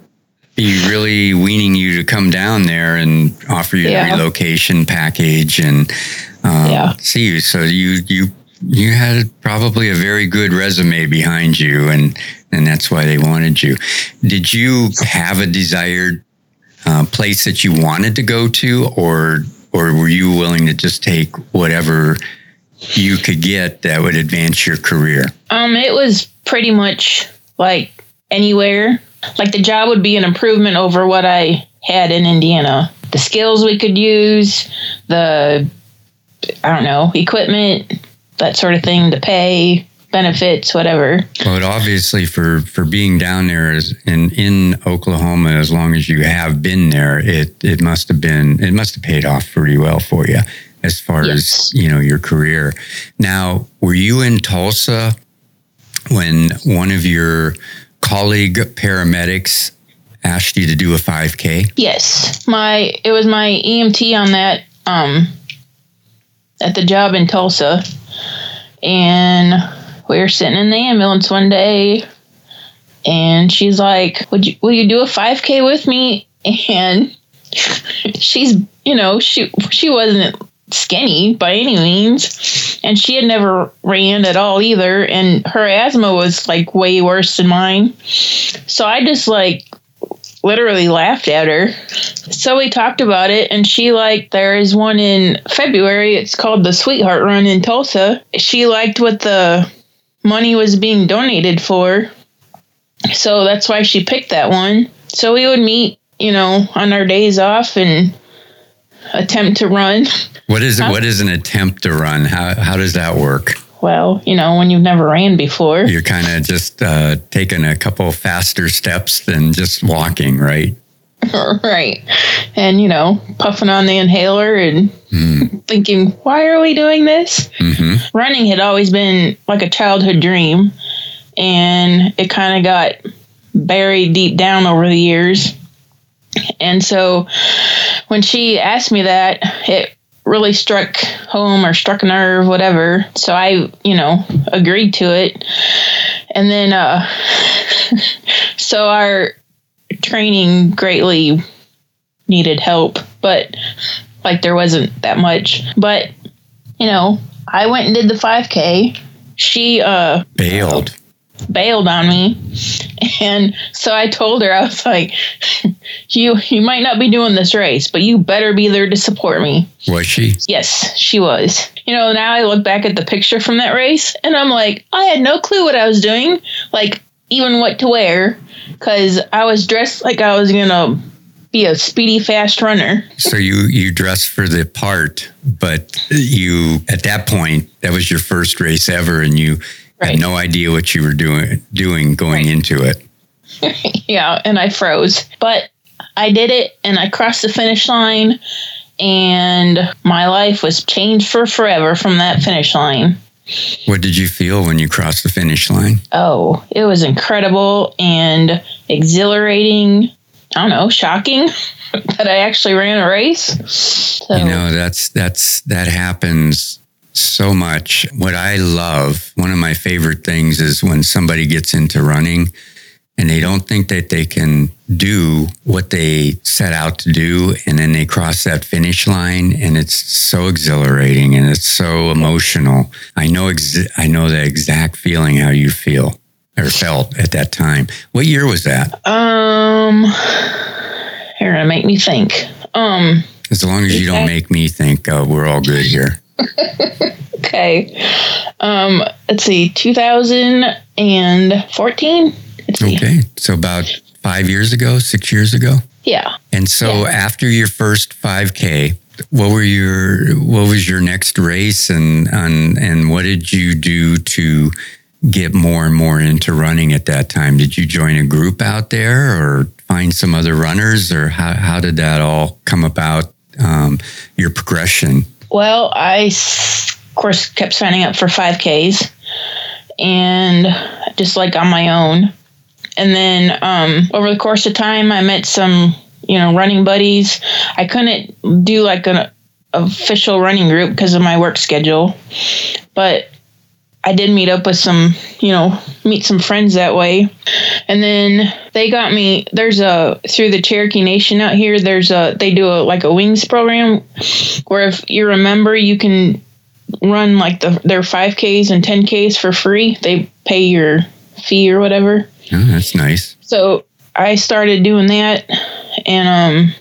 be really weaning you to come down there and offer you Yeah. the relocation package and um, Yeah. see you. So you you you had probably a very good resume behind you, and and that's why they wanted you. Did you have a desired uh, place that you wanted to go to, or or were you willing to just take whatever you could get that would advance your career? Um, it was pretty much like anywhere. Like the job would be an improvement over what I had in Indiana. The skills we could use, the I don't know, equipment, that sort of thing, the pay, benefits, whatever. But obviously, for for being down there as in in Oklahoma, as long as you have been there, it it must have been it must have paid off pretty well for you as far Yes. as you know your career. Now, were you in Tulsa when one of your colleague paramedics asked you to do a 5K? Yes, my it was my EMT on that um at the job in Tulsa, and we were sitting in the ambulance one day, and she's like, "Would you will you do a 5K with me?" And she's you know she she wasn't skinny by any means and she had never ran at all either and her asthma was like way worse than mine so i just like literally laughed at her. So we talked about it, and she liked there is one in February. It's called the Sweetheart Run in Tulsa. She liked what the money was being donated for. So that's why she picked that one. So we would meet, you know, on our days off and attempt to run. What is what is an attempt to run? How how does that work? Well, you know, when you've never ran before. You're kind of just uh, taking a couple faster steps than just walking, right? right. And, you know, puffing on the inhaler and thinking, why are we doing this? Mm-hmm. Running had always been like a childhood dream, and it kind of got buried deep down over the years. And so when she asked me that, it really struck home or struck a nerve, whatever. So I, you know, agreed to it. And then, uh, so our training greatly needed help, but like there wasn't that much. But, you know, I went and did the 5K. She, uh, Bailed. Bailed on me. And so i told her i was like you you might not be doing this race but you better be there to support me. Was she? yes she was. You know now i look back at the picture from that race and i'm like i had no clue what i was doing like even what to wear because i was dressed like i was gonna be a speedy fast runner. So you you dressed for the part, but you at that point that was your first race ever, and you Right. had no idea what you were doing doing going into it. yeah, and I froze. But I did it and I crossed the finish line and my life was changed for forever from that finish line. What did you feel when you crossed the finish line? Oh, it was incredible and exhilarating. I don't know, shocking that I actually ran a race. So, You know, that's that's that happens so much. What I love, one of my favorite things is when somebody gets into running and they don't think that they can do what they set out to do and then they cross that finish line and it's so exhilarating and it's so emotional. I know ex- I know the exact feeling how you feel or felt at that time. What year was that? um, here make me think. Um, As long as you don't make me think uh, we're all good here. okay. Um, let's see, 2014. Let's see. Okay. So about five years ago, six years ago. Yeah. And so after your first 5K, what were your what was your next race and and, and what did you do to get more and more into running at that time? Did you join a group out there or find some other runners or how, how did that all come about? Um, your progression. Well, I, of course, kept signing up for 5Ks and just like on my own. And then um, over the course of time, I met some, you know, running buddies. I couldn't do like an official running group because of my work schedule, but I did meet up with some, you know, meet some friends that way. And then they got me there's a through the Cherokee Nation out here, there's a they do a like a wings program where if you remember you can run like the their 5Ks and 10Ks for free. They pay your fee or whatever. Oh, that's nice. So I started doing that and um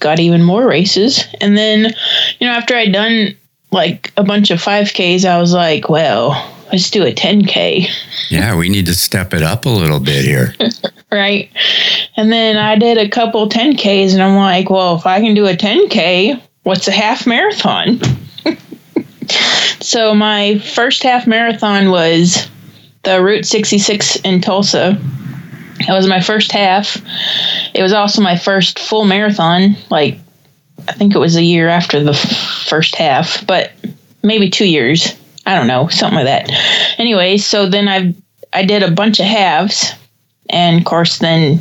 got even more races. And then, you know, after I'd done like a bunch of 5Ks, I was like, well, let's do a 10K. Yeah, we need to step it up a little bit here. right. And then I did a couple 10Ks, and I'm like, well, if I can do a 10K, what's a half marathon? so my first half marathon was the Route 66 in Tulsa. That was my first half. It was also my first full marathon. Like, I think it was a year after the f- first half, but maybe two years. I don't know, something like that. Anyway, so then I I did a bunch of halves, and of course then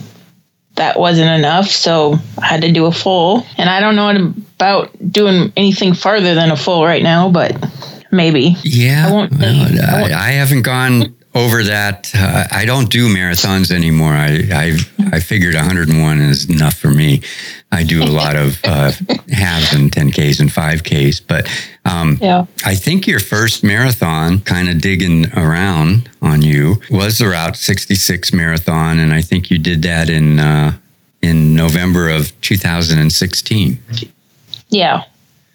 that wasn't enough, so I had to do a full. And I don't know about doing anything farther than a full right now, but maybe. Yeah, I won't. well, I won't- I, I haven't gone over that. Uh, I don't do marathons anymore. I I, I figured 101 is enough for me. I do a lot of uh, halves and 10Ks and 5Ks, but um, yeah. I think your first marathon, kind of digging around on you, was the Route 66 marathon, and I think you did that in uh, in November of 2016. Yeah.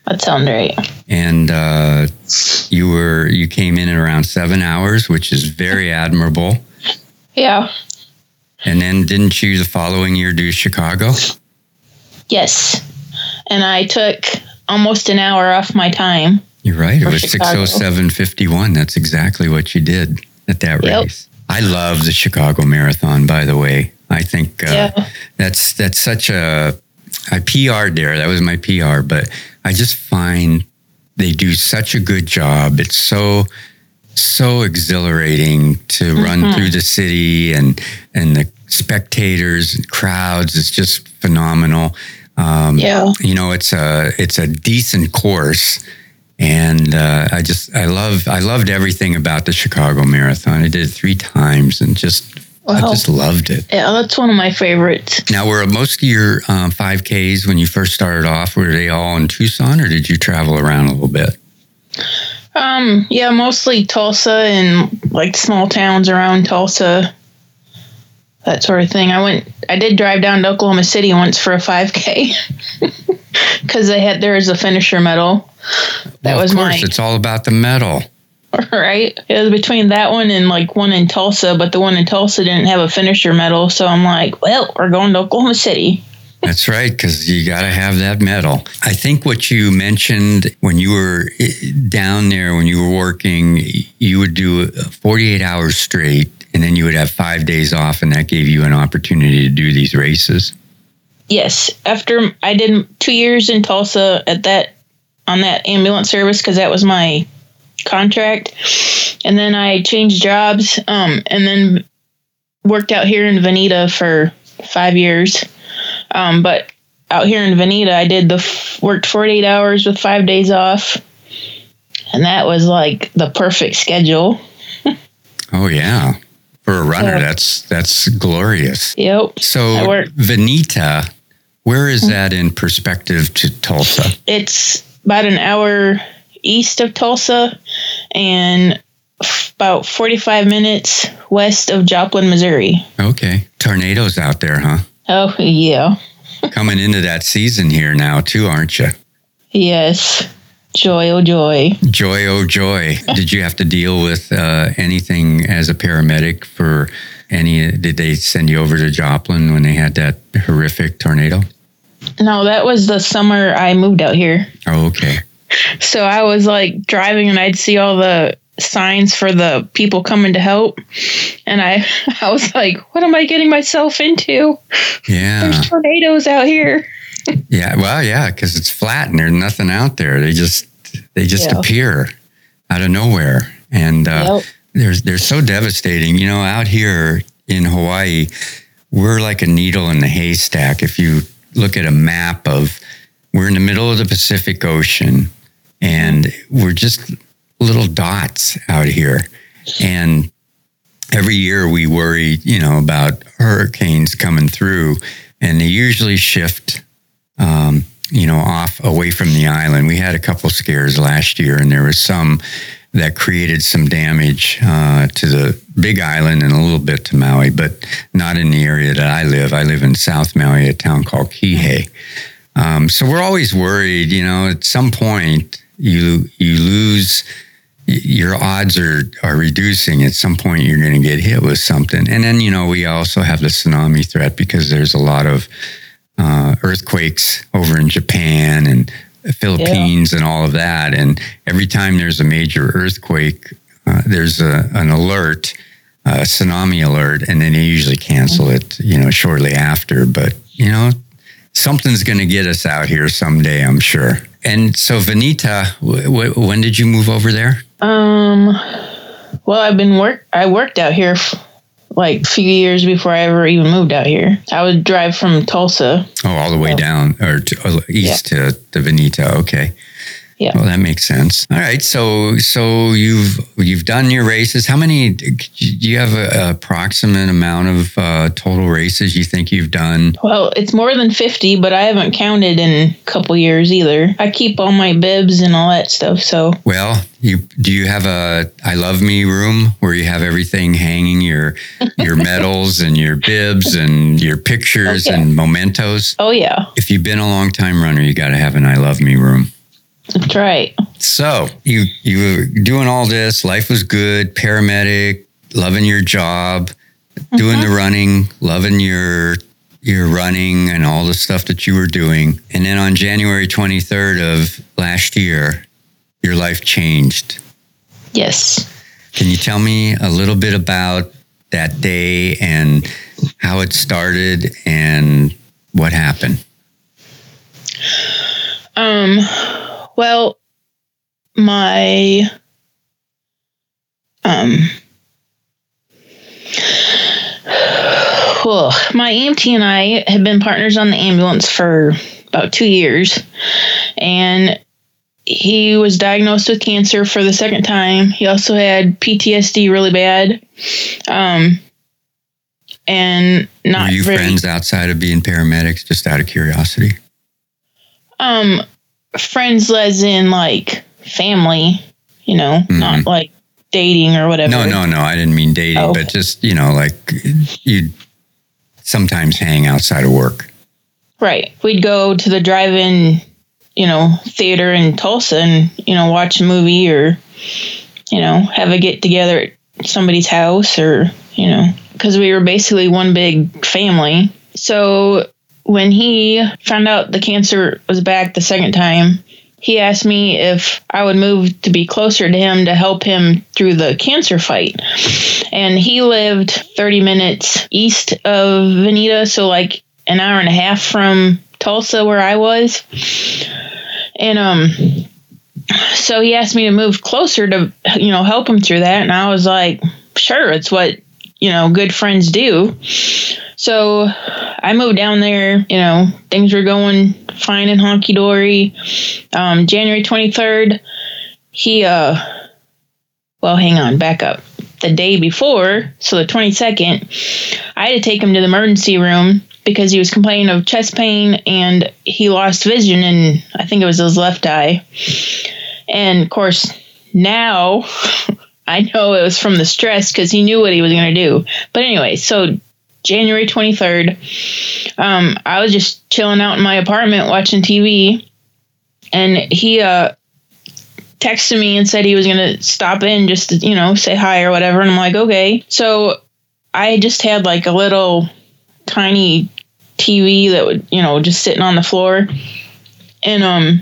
That sounds right. And uh, you were you came in at around seven hours, which is very admirable. Yeah. And then didn't you the following year do Chicago? Yes. And I took almost an hour off my time. You're right. It was 607.51. That's exactly what you did at that Yep. race. I love the Chicago Marathon, by the way. I think uh, Yeah. that's that's such a I PR'd there. That was my PR, but I just find they do such a good job. It's so so exhilarating to run Mm-hmm. through the city and and the spectators and crowds. It's just phenomenal. Um, Yeah. you know, it's a it's a decent course, and uh, I just I love I loved everything about the Chicago Marathon. I did it three times and just I just loved it. Yeah, that's one of my favorites. Now, were most of your um, 5Ks when you first started off, were they all in Tucson or did you travel around a little bit? Um, yeah, mostly Tulsa and like small towns around Tulsa. That sort of thing. I went I did drive down to Oklahoma City once for a 5K. Cuz they had there was a finisher medal. That Well, was of course, my it's all about the medal. right. It was between that one and like one in Tulsa, but the one in Tulsa didn't have a finisher medal, so I'm like, well, we're going to Oklahoma City. That's right, because you got to have that medal. I think what you mentioned when you were eh, down there, when you were working, you would do 48 hours straight, and then you would have five days off, and that gave you an opportunity to do these races. Yes, after I did two years in Tulsa at that on that ambulance service because that was my contract, and then I changed jobs, um, and then worked out here in Vinita for five years. Um, but out here in Vinita, I did the f- worked forty eight hours with five days off, and that was like the perfect schedule. Oh yeah, for a runner, that's that's glorious. Yep. So Vinita, where is that in perspective to Tulsa? It's about an hour east of Tulsa and f- about 45 minutes west of Joplin, Missouri. Okay, tornadoes out there, huh? Oh, yeah. Coming into that season here now too, aren't you? Yes. Joy, oh, joy. Joy, oh joy! Did you have to deal with uh, anything as a paramedic for any? Did they send you over to Joplin when they had that horrific tornado? No, that was the summer I moved out here. Oh, okay. So I was like driving and I'd see all the signs for the people coming to help. And I, I was like, what am I getting myself into? Yeah, There's tornadoes out here. Yeah. Well, yeah, because it's flat and there's nothing out there. They just they just Yeah. appear out of nowhere, and uh, Yep. they're they're so devastating. You know, out here in Hawaii, we're like a needle in the haystack. If you look at a map of, we're in the middle of the Pacific Ocean, and we're just little dots out here, and every year we worry, you know, about hurricanes coming through, and they usually shift um, you know, off away from the island. We had a couple scares last year, and there was some that created some damage uh, to the Big Island and a little bit to Maui, but not in the area that I live. I live in South Maui, a town called Kihei. Um, so we're always worried, you know, at some point you you lose your odds are are reducing at some point you're going to get hit with something and then you know we also have the tsunami threat because there's a lot of uh, earthquakes over in japan and the philippines yeah. and all of that and every time there's a major earthquake uh, there's a, an alert a tsunami alert and then they usually cancel it you know shortly after but you know something's going to get us out here someday i'm sure and so Vinita, w- w- when did you move over there? Um, well, I've been work. I worked out here f- like a few years before I ever even moved out here. I would drive from Tulsa. Oh, all the way oh. down or to, uh, east yeah. to the Vinita. Okay. Yeah. Well, that makes sense. All right. So, so you've you've done your races. How many? Do you have an approximate amount of uh, total races you think you've done? Well, it's more than fifty, but I haven't counted in a couple years either. I keep all my bibs and all that stuff. So. Well, you do you have a I love me room where you have everything hanging your your medals and your bibs and your pictures okay. and mementos? Oh yeah. If you've been a long time runner, you got to have an I love me room. That's right. So you you were doing all this. Life was good. Paramedic, loving your job, mm-hmm. doing the running, loving your your running and all the stuff that you were doing. And then on January 23rd of last year, your life changed. Yes. Can you tell me a little bit about that day and how it started and what happened? Um well, my um well, my EMT and I have been partners on the ambulance for about two years, and he was diagnosed with cancer for the second time. He also had PTSD really bad. Um, and not Were you very, friends outside of being paramedics, just out of curiosity? Um, friends as in like family, you know, mm-hmm. not like dating or whatever. No, no, no. I didn't mean dating, oh. but just, you know, like you'd sometimes hang outside of work. Right. We'd go to the drive in, you know, theater in Tulsa and, you know, watch a movie or, you know, have a get together at somebody's house or, you know, because we were basically one big family. So when he found out the cancer was back the second time, he asked me if I would move to be closer to him to help him through the cancer fight. And he lived 30 minutes east of Vinita, so like an hour and a half from Tulsa where I was. And um so he asked me to move closer to you know help him through that and I was like, "Sure, it's what, you know, good friends do." So I moved down there, you know, things were going fine and honky dory. Um, January 23rd, he, uh, well, hang on, back up. The day before, so the 22nd, I had to take him to the emergency room because he was complaining of chest pain and he lost vision and I think it was his left eye. And of course, now I know it was from the stress because he knew what he was going to do. But anyway, so January 23rd. Um, I was just chilling out in my apartment watching TV, and he uh, texted me and said he was going to stop in just to, you know, say hi or whatever. And I'm like, okay. So I just had like a little tiny TV that would, you know, just sitting on the floor. And um,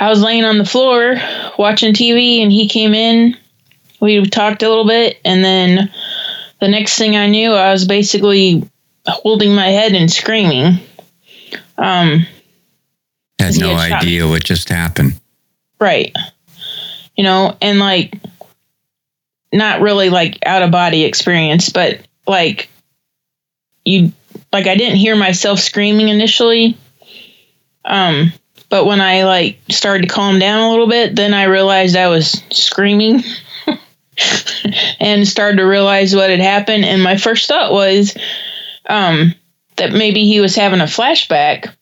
I was laying on the floor watching TV, and he came in. We talked a little bit, and then the next thing I knew, I was basically holding my head and screaming. Um, had no idea what just happened. Right. You know, and like, not really like out of body experience, but like, you, like, I didn't hear myself screaming initially. Um, but when I like started to calm down a little bit, then I realized I was screaming. and started to realize what had happened. And my first thought was um, that maybe he was having a flashback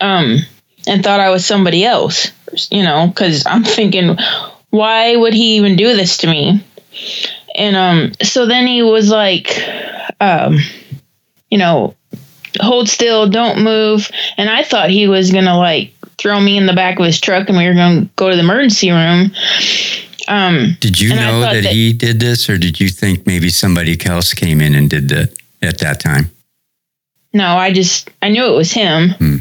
um, and thought I was somebody else, you know, because I'm thinking, why would he even do this to me? And um, so then he was like, um, you know, hold still, don't move. And I thought he was gonna like throw me in the back of his truck and we were gonna go to the emergency room. Um, Did you know that, that- he did this, or did you think maybe somebody else came in and did that at that time? no, I just I knew it was him. Hmm.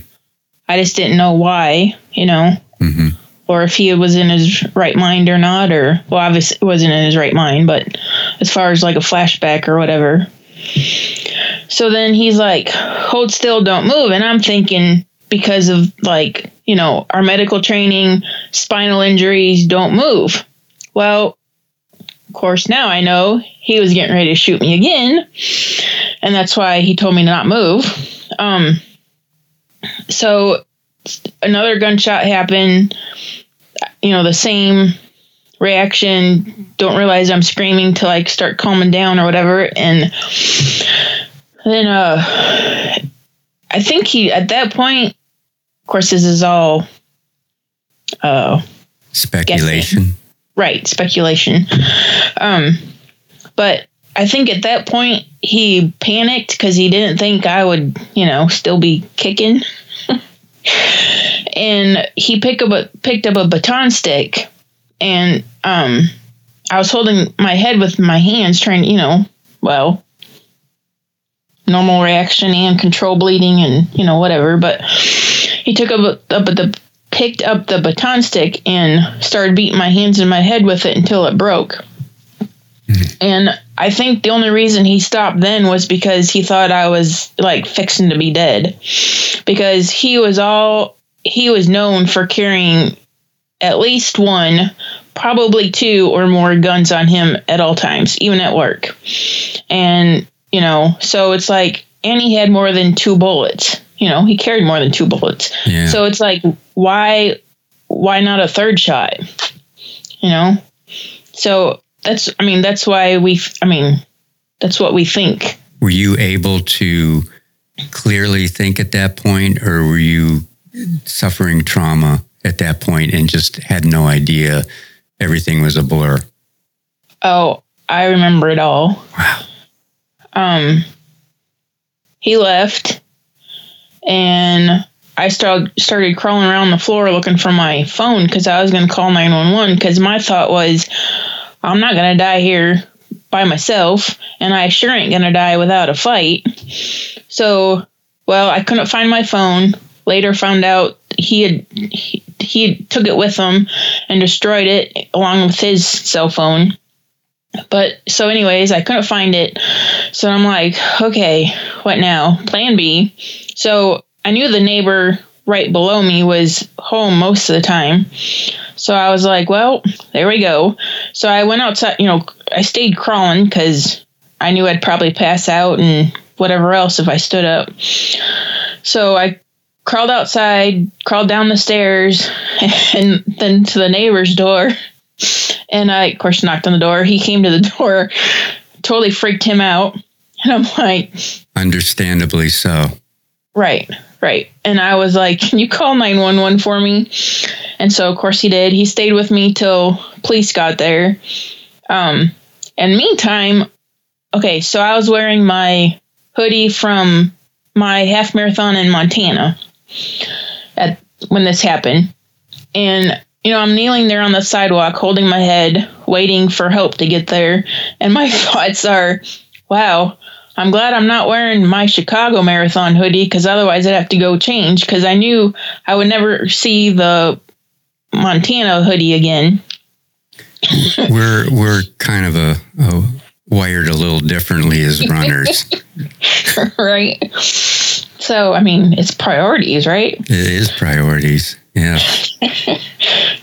I just didn't know why, you know, hmm or if he was in his right mind or not, or well, obviously wasn't in his right mind, but as far as like a flashback or whatever. So then he's like, hold still, don't move. And I'm thinking, because of like, you know, our medical training, spinal injuries, don't move. Well, of course, now I know he was getting ready to shoot me again. And that's why he told me to not move. Um, so another gunshot happened. You know, the same reaction. Don't realize I'm screaming to like start calming down or whatever. And then uh I think he at that point of course this is all uh Speculation. right, speculation. Um but I think at that point he panicked because he didn't think I would, you know, still be kicking. and he picked up a picked up a baton stick and um I was holding my head with my hands trying, you know, well, normal reaction and control bleeding and, you know, whatever, but he took up, up the picked up the baton stick and started beating my hands and my head with it until it broke. Hmm. And I think the only reason he stopped then was because he thought I was like fixing to be dead. Because he was all he was known for carrying at least one, probably two or more guns on him at all times, even at work. And, you know, so it's like and he had more than two bullets. You know, he carried more than two bullets. Yeah. So it's like why why not a third shot? You know? So that's I mean that's why we I mean that's what we think. Were you able to clearly think at that point, or were you suffering trauma at that point and just had no idea everything was a blur? Oh, I remember it all. Wow. Um he left and I started started crawling around the floor looking for my phone because I was going to call 911 because my thought was I'm not going to die here by myself and I sure ain't going to die without a fight. So, well, I couldn't find my phone. Later found out he had he, he took it with him and destroyed it along with his cell phone. But so anyways, I couldn't find it. So I'm like, okay, what now? Plan B. So I knew the neighbor right below me was home most of the time. So I was like, well, there we go. So I went outside, you know, I stayed crawling because I knew I'd probably pass out and whatever else if I stood up. So I crawled outside, crawled down the stairs, and then to the neighbor's door. And I, of course, knocked on the door. He came to the door, totally freaked him out. And I'm like, Understandably so. Right, right. And I was like, Can you call 911 for me? And so, of course, he did. He stayed with me till police got there. Um, and meantime, okay, so I was wearing my hoodie from my half marathon in Montana at when this happened. And you know, I'm kneeling there on the sidewalk holding my head, waiting for help to get there. And my thoughts are, wow, I'm glad I'm not wearing my Chicago marathon hoodie because otherwise I'd have to go change because I knew I would never see the Montana hoodie again. we're we're kind of a, a wired a little differently as runners. right? So, I mean, it's priorities, right? it is priorities. Yeah.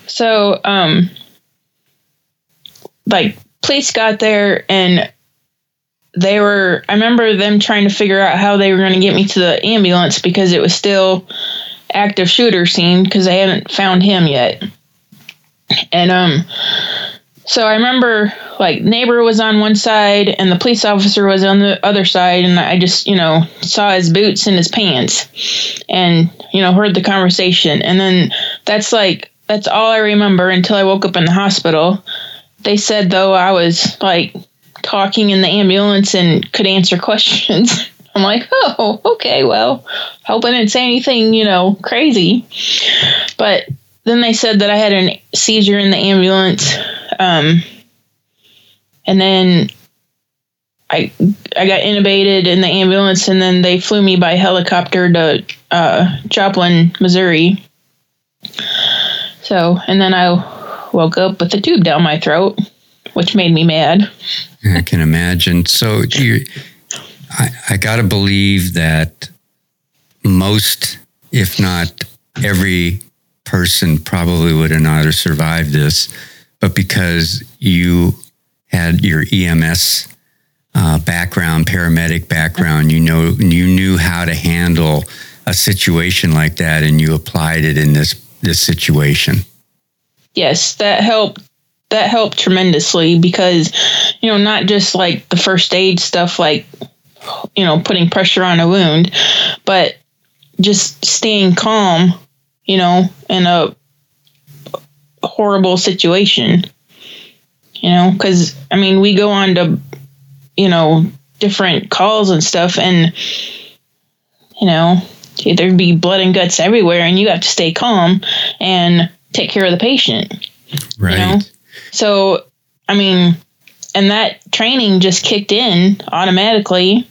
So, um, like, police got there and they were, I remember them trying to figure out how they were going to get me to the ambulance because it was still active shooter scene because they hadn't found him yet. And, um, so I remember like neighbor was on one side and the police officer was on the other side and I just, you know, saw his boots and his pants and, you know, heard the conversation. And then that's like that's all I remember until I woke up in the hospital. They said though I was like talking in the ambulance and could answer questions. I'm like, oh, okay, well, hope I didn't say anything, you know, crazy. But then they said that I had a seizure in the ambulance. Um, and then I I got intubated in the ambulance, and then they flew me by helicopter to uh, Joplin, Missouri. So, and then I woke up with a tube down my throat, which made me mad. I can imagine. So, you, I, I got to believe that most, if not every person, probably would have not survived this, but because you had your EMS uh, background, paramedic background, you know, you knew how to handle a situation like that, and you applied it in this this situation. Yes, that helped. That helped tremendously because, you know, not just like the first aid stuff, like, you know, putting pressure on a wound, but just staying calm, you know, in a horrible situation. You know, because I mean, we go on to, you know, different calls and stuff, and you know, there'd be blood and guts everywhere, and you have to stay calm and take care of the patient. Right. You know? So, I mean, and that training just kicked in automatically,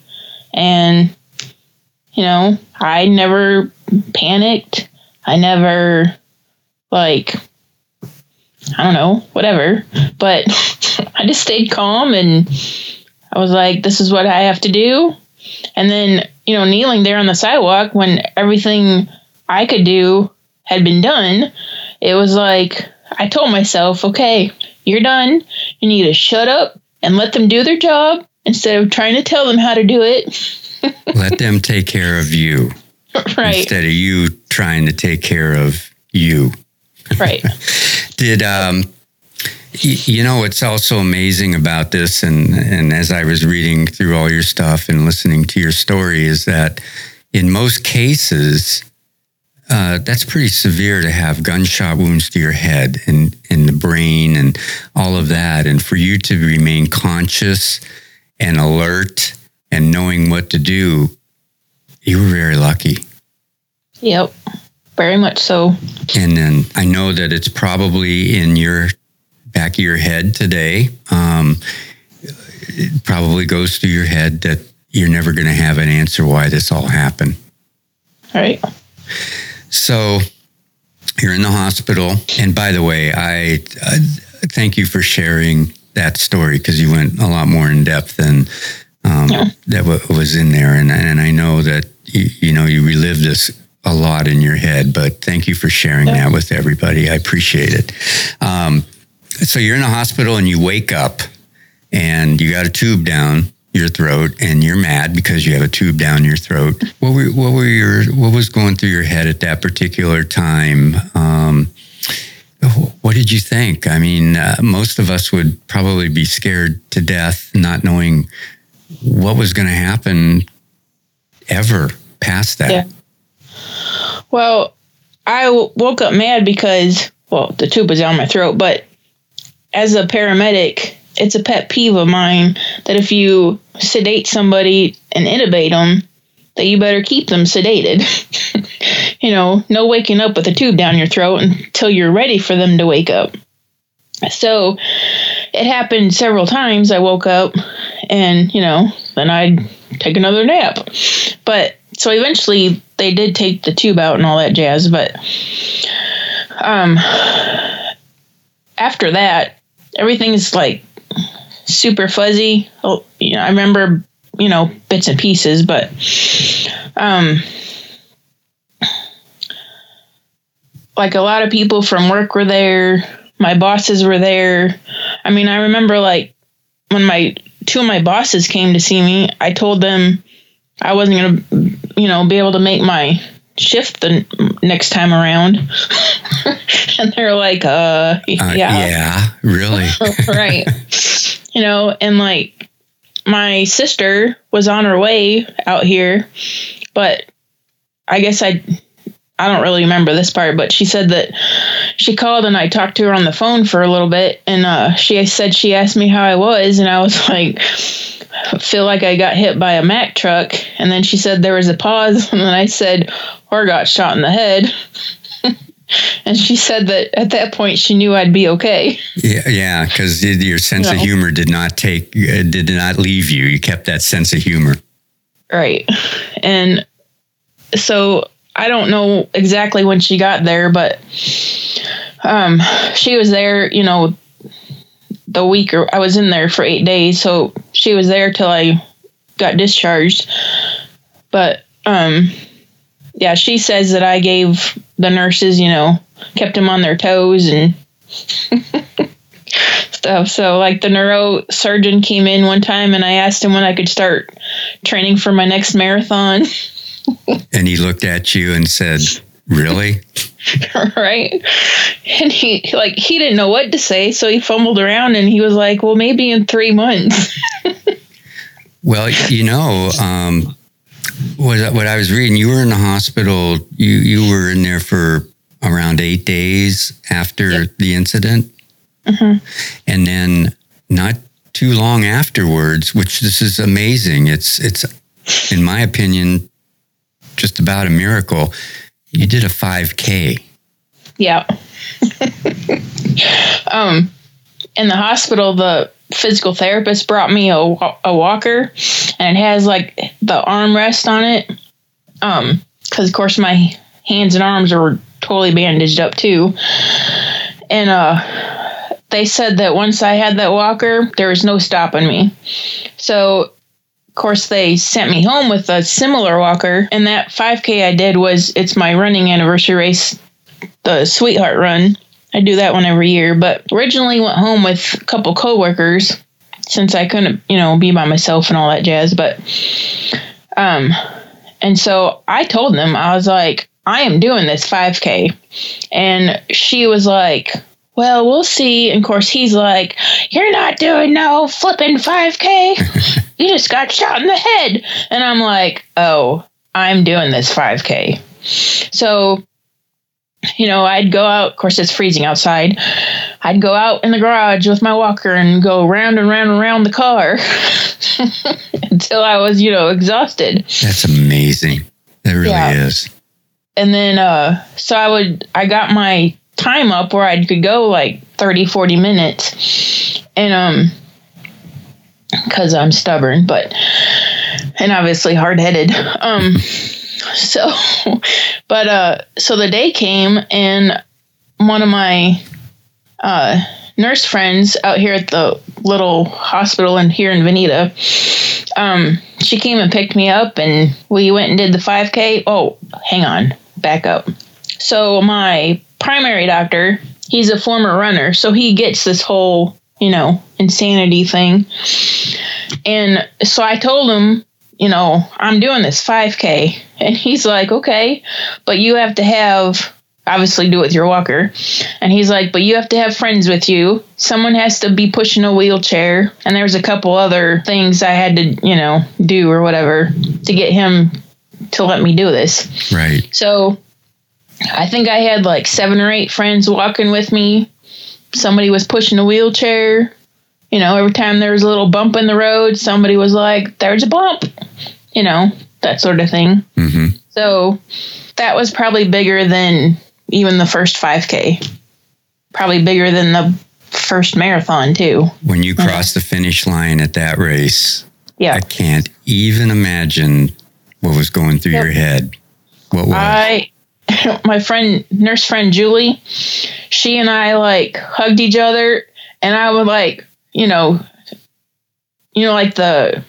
and you know, I never panicked. I never like I don't know, whatever. But I just stayed calm and I was like, this is what I have to do. And then, you know, kneeling there on the sidewalk when everything I could do had been done, it was like, I told myself, okay, you're done. You need to shut up and let them do their job instead of trying to tell them how to do it. let them take care of you. Right. Instead of you trying to take care of you. Right. Did um you know what's also amazing about this and and as I was reading through all your stuff and listening to your story is that in most cases uh, that's pretty severe to have gunshot wounds to your head and in the brain and all of that. And for you to remain conscious and alert and knowing what to do you were very lucky. Yep. Very much so. And then I know that it's probably in your back of your head today. Um, it probably goes through your head that you're never going to have an answer why this all happened. All right. So you're in the hospital. And by the way, I uh, thank you for sharing that story because you went a lot more in depth than um, yeah. that was in there. And, and I know that, you, you know, you relived this a lot in your head, but thank you for sharing yeah. that with everybody. I appreciate it. Um, so you're in a hospital and you wake up and you got a tube down your throat and you're mad because you have a tube down your throat. What were what were your what was going through your head at that particular time? Um, what did you think? I mean, uh, most of us would probably be scared to death, not knowing what was going to happen ever past that. Yeah. Well, I w- woke up mad because, well, the tube was down my throat, but as a paramedic, it's a pet peeve of mine that if you sedate somebody and intubate them, that you better keep them sedated. you know, no waking up with a tube down your throat until you're ready for them to wake up. So it happened several times. I woke up and, you know, then I'd take another nap. But so eventually they did take the tube out and all that jazz, but um after that everything's like super fuzzy. Oh, you know, I remember, you know, bits and pieces, but um like a lot of people from work were there, my bosses were there. I mean, I remember like when my two of my bosses came to see me, I told them I wasn't going to, you know, be able to make my shift the next time around. and they're like, uh, yeah. Uh, yeah, really? right. You know, and like my sister was on her way out here, but I guess I I don't really remember this part, but she said that she called and I talked to her on the phone for a little bit, and uh, she said she asked me how I was, and I was like, feel like I got hit by a Mack truck, and then she said there was a pause, and then I said, or got shot in the head. and she said that at that point she knew I'd be okay. Yeah, yeah, because your sense of humor did not take, uh, did not leave you. You kept that sense of humor. Right, and so I don't know exactly when she got there, but um, she was there, you know, the week or I was in there for eight days, so she was there till I got discharged. But um, yeah, she says that I gave the nurses, you know, kept them on their toes and stuff. So like the neurosurgeon came in one time and I asked him when I could start training for my next marathon. and he looked at you and said, Really? right. And he like he didn't know what to say, so he fumbled around and he was like, Well, maybe in three months. well, you know, um what, what I was reading, you were in the hospital, you you were in there for around eight days after yep. the incident. Mm-hmm. And then not too long afterwards, which this is amazing. It's it's in my opinion just about a miracle. You did a 5K. Yeah. um, in the hospital, the physical therapist brought me a, a walker and it has like the armrest on it. Um, cause of course my hands and arms are totally bandaged up too. And, uh, they said that once I had that walker, there was no stopping me. So of course, they sent me home with a similar walker, and that 5K I did was it's my running anniversary race, the Sweetheart Run. I do that one every year, but originally went home with a couple coworkers since I couldn't, you know, be by myself and all that jazz. But, um, and so I told them I was like, I am doing this 5K, and she was like, well, we'll see. And of course, he's like, You're not doing no flipping 5K. you just got shot in the head. And I'm like, Oh, I'm doing this 5K. So, you know, I'd go out. Of course, it's freezing outside. I'd go out in the garage with my walker and go round and round and round the car until I was, you know, exhausted. That's amazing. That really yeah. is. And then, uh, so I would, I got my time up where I could go like 30, 40 minutes. And, um, cause I'm stubborn, but, and obviously hard headed. Um, so, but, uh, so the day came and one of my, uh, nurse friends out here at the little hospital in here in Vinita, um, she came and picked me up and we went and did the 5K. Oh, hang on, back up. So my primary doctor, he's a former runner, so he gets this whole, you know, insanity thing. And so I told him, you know, I'm doing this 5K. And he's like, okay, but you have to have, obviously, do it with your walker. And he's like, but you have to have friends with you. Someone has to be pushing a wheelchair. And there's a couple other things I had to, you know, do or whatever to get him to let me do this. Right. So I think I had like seven or eight friends walking with me. Somebody was pushing a wheelchair. You know, every time there was a little bump in the road, somebody was like, there's a bump, you know, that sort of thing. Mm-hmm. So that was probably bigger than even the first 5K. Probably bigger than the first marathon, too. When you crossed the finish line at that race, yeah. I can't even imagine what was going through yep. your head. What was? I my friend, nurse friend Julie, she and I like hugged each other, and I would like, you know, you know, like the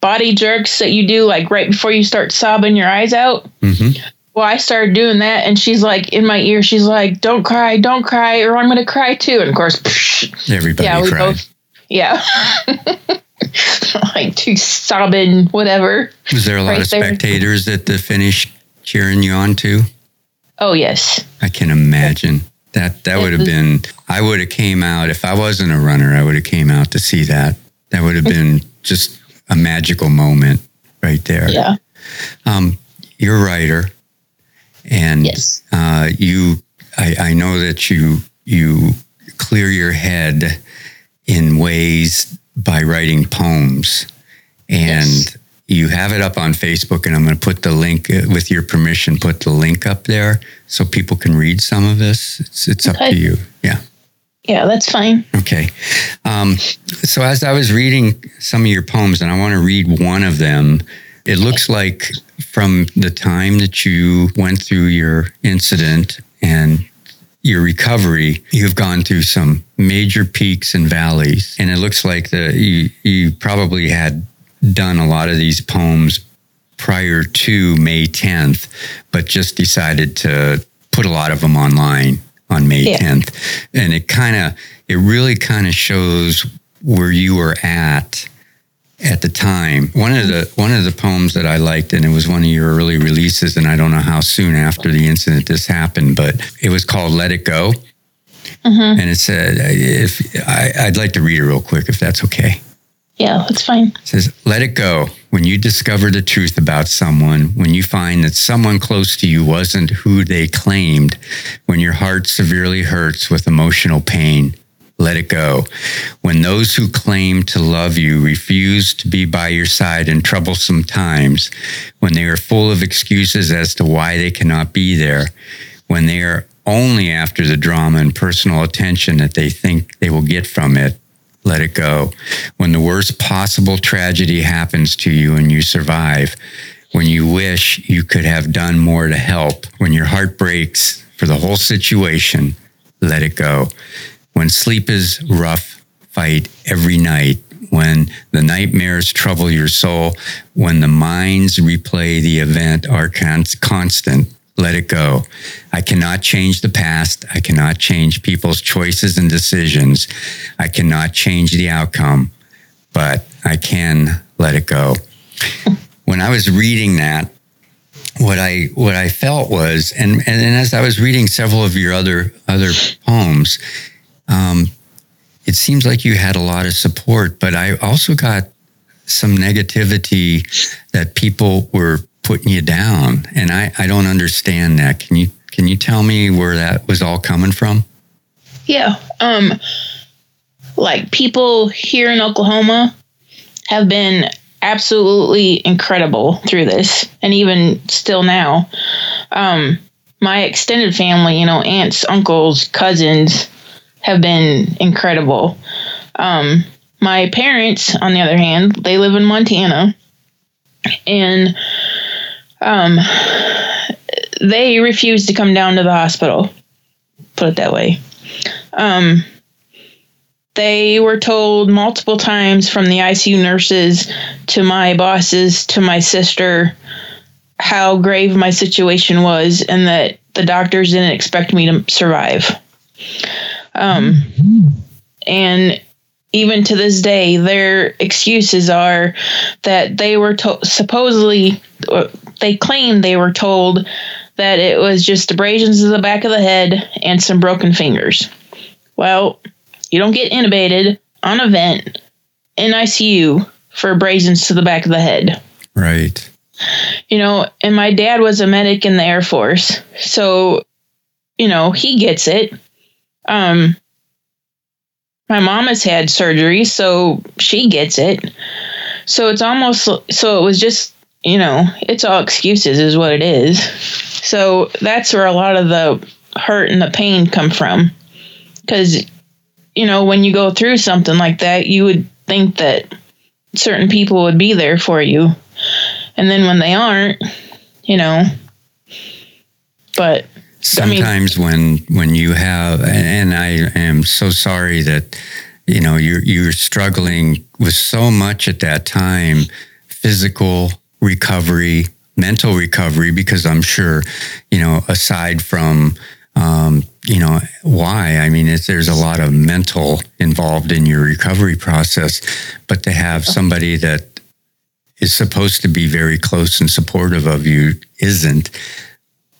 body jerks that you do, like right before you start sobbing your eyes out. Mm-hmm. Well, I started doing that, and she's like in my ear. She's like, "Don't cry, don't cry, or I'm gonna cry too." And of course, psh, everybody yeah, we cried. both, yeah. like two sobbing, whatever. Was there a lot right of spectators there. at the finish cheering you on too? Oh yes. I can imagine. That that would have been I would have came out if I wasn't a runner, I would have came out to see that. That would have been just a magical moment right there. Yeah. Um, you're a writer and yes. uh, you I, I know that you you clear your head in ways by writing poems, and yes. You have it up on Facebook. And I'm going to put the link, uh, with your permission, put the link up there so people can read some of this. It's it's okay. up to you. Yeah. Yeah, that's fine. Okay. Um, so as I was reading some of your poems, and I want to read one of them, it looks like from the time that you went through your incident and your recovery, you've gone through some major peaks and valleys, and it looks like the you you probably had done a lot of these poems prior to May 10th, but just decided to put a lot of them online on May yeah. 10th. And it kind of, it really kind of shows where you were at at the time. One of the one of the poems that I liked, and it was one of your early releases, and I don't know how soon after the incident this happened, but it was called "Let It Go," mm-hmm. and it said, "If I, I'd like to read it real quick, if that's okay." Yeah, that's fine. It says, "Let it go." When you discover the truth about someone, when you find that someone close to you wasn't who they claimed, when your heart severely hurts with emotional pain, let it go. When those who claim to love you refuse to be by your side in troublesome times, when they are full of excuses as to why they cannot be there, when they are only after the drama and personal attention that they think they will get from it, let it go. When the worst possible tragedy happens to you and you survive, when you wish you could have done more to help, when your heart breaks for the whole situation, let it go when sleep is rough, fight every night. When the nightmares trouble your soul, when the minds replay the event are constant, let it go. I cannot change the past. I cannot change people's choices and decisions. I cannot change the outcome, but I can let it go. When I was reading that, what I what I felt was, and, and, and as I was reading several of your other other poems, um, it seems like you had a lot of support, but I also got some negativity that people were putting you down, and I, I don't understand that. Can you can you tell me where that was all coming from? Yeah, um, like people here in Oklahoma have been absolutely incredible through this, and even still now. Um, my extended family, you know, aunts, uncles, cousins, have been incredible. Um, my parents, on the other hand, they live in Montana, and um, they refused to come down to the hospital. Put it that way. Um, they were told multiple times from the ICU nurses to my bosses to my sister how grave my situation was and that the doctors didn't expect me to survive. Um, and even to this day, their excuses are that they were to- supposedly, uh, they claimed they were told that it was just abrasions to the back of the head and some broken fingers. Well, you don't get intubated on a vent in ICU for abrasions to the back of the head. Right. You know, and my dad was a medic in the Air Force. So, you know, he gets it. Um, my mom has had surgery, so she gets it. So it's almost so it was just you know it's all excuses is what it is. So that's where a lot of the hurt and the pain come from, because you know when you go through something like that, you would think that certain people would be there for you, and then when they aren't, you know. But sometimes I mean, when when you have and I am so sorry that you know you're you're struggling with so much at that time physical recovery mental recovery because I'm sure you know aside from um, you know why i mean there's a lot of mental involved in your recovery process but to have somebody that is supposed to be very close and supportive of you isn't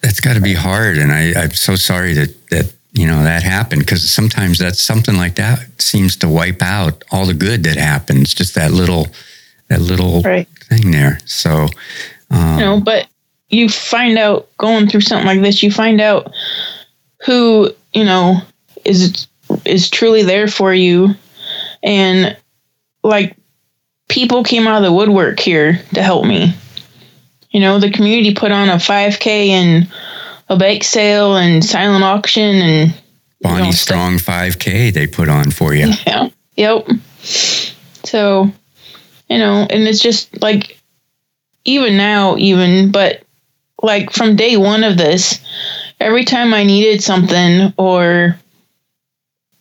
that's got to be hard. And I, I'm so sorry that, that, you know, that happened because sometimes that's something like that seems to wipe out all the good that happens, just that little, that little right. Thing there. So, um, you know, but you find out going through something like this, you find out who, you know, is is truly there for you and like people came out of the woodwork here to help me. You know, the community put on a 5K and a bake sale and silent auction and Bonnie you know, Strong 5K they put on for you. Yeah. Yep. So, you know, and it's just like even now, even, but like from day one of this, every time I needed something or,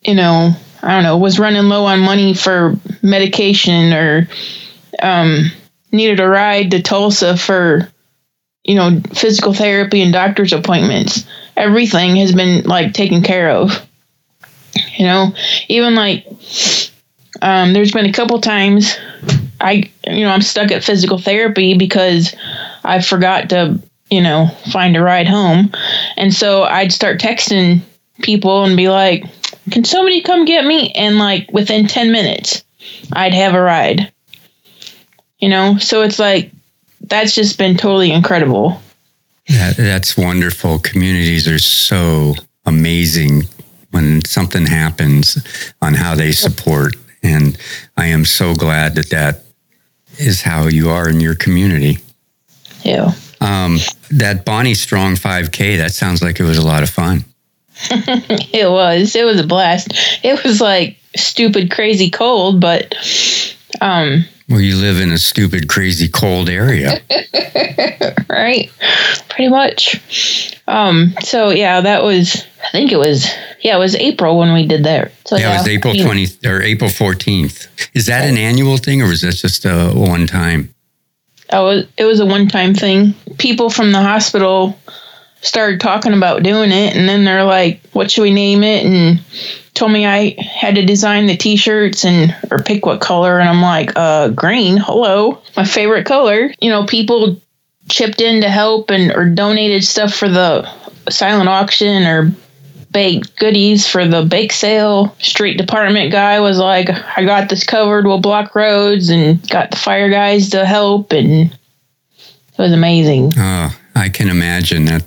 you know, I don't know, was running low on money for medication or um, needed a ride to Tulsa for, you know, physical therapy and doctor's appointments, everything has been like taken care of. You know, even like um, there's been a couple times I, you know, I'm stuck at physical therapy because I forgot to, you know, find a ride home. And so I'd start texting people and be like, can somebody come get me? And like within 10 minutes, I'd have a ride. You know, so it's like, that's just been totally incredible. That, that's wonderful. Communities are so amazing when something happens on how they support. And I am so glad that that is how you are in your community. Yeah. Um, that Bonnie Strong 5K, that sounds like it was a lot of fun. it was. It was a blast. It was like stupid, crazy cold, but um well, you live in a stupid, crazy, cold area. right? Pretty much. Um, so yeah, that was I think it was yeah, it was April when we did that. So yeah, it was April twenty or April fourteenth. Is that an annual thing or was that just a one time? Oh, it was a one time thing. People from the hospital started talking about doing it and then they're like, What should we name it? and told me I had to design the t-shirts and or pick what color and I'm like, uh green, hello. My favorite color. You know, people chipped in to help and or donated stuff for the silent auction or baked goodies for the bake sale. Street department guy was like, I got this covered, we'll block roads and got the fire guys to help and it was amazing. Oh, I can imagine that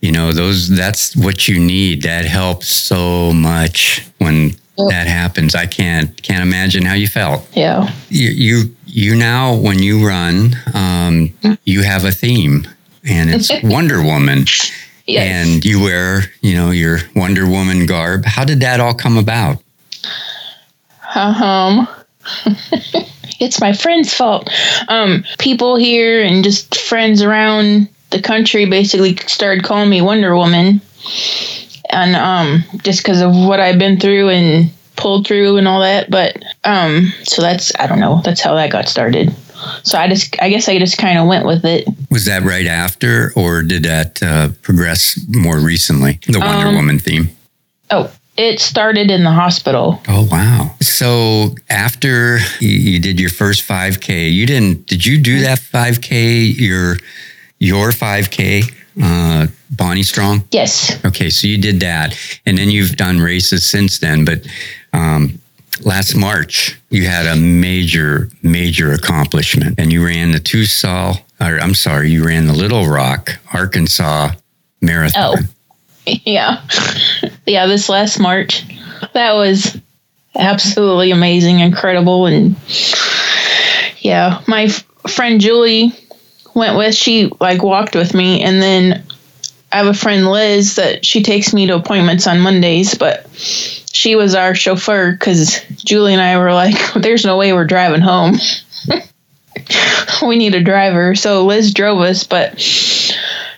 you know those that's what you need. That helps so much when yep. that happens. I can't can't imagine how you felt. Yeah. You you, you now when you run um, you have a theme and it's wonder woman. Yes. and you wear you know your wonder woman garb. How did that all come about? Um it's my friend's fault. Um people here and just friends around the country basically started calling me Wonder Woman, and um, just because of what I've been through and pulled through and all that. But um, so that's I don't know. That's how that got started. So I just I guess I just kind of went with it. Was that right after, or did that uh, progress more recently? The Wonder um, Woman theme. Oh, it started in the hospital. Oh wow! So after you did your first 5K, you didn't? Did you do that 5K? Your your 5K, uh, Bonnie Strong? Yes. Okay, so you did that, and then you've done races since then. But um, last March, you had a major, major accomplishment, and you ran the Tucson, or I'm sorry, you ran the Little Rock, Arkansas Marathon. Oh, yeah, yeah. This last March, that was absolutely amazing, incredible, and yeah, my f- friend Julie went with, she like walked with me, and then I have a friend Liz that she takes me to appointments on Mondays, but she was our chauffeur because Julie and I were like, "There's no way we're driving home. we need a driver." So Liz drove us, but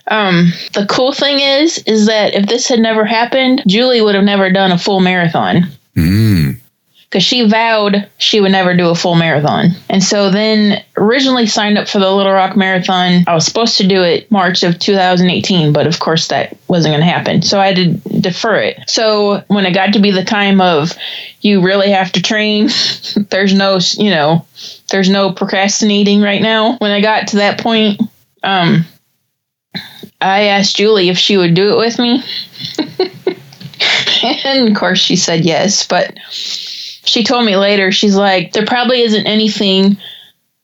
um, the cool thing is, is that if this had never happened, Julie would have never done a full marathon. Mm because she vowed she would never do a full marathon. And so then originally signed up for the Little Rock Marathon. I was supposed to do it March of 2018, but of course that wasn't going to happen. So I had to defer it. So when it got to be the time of you really have to train, there's no, you know, there's no procrastinating right now. When I got to that point, um, I asked Julie if she would do it with me. and of course she said yes, but she told me later, she's like, there probably isn't anything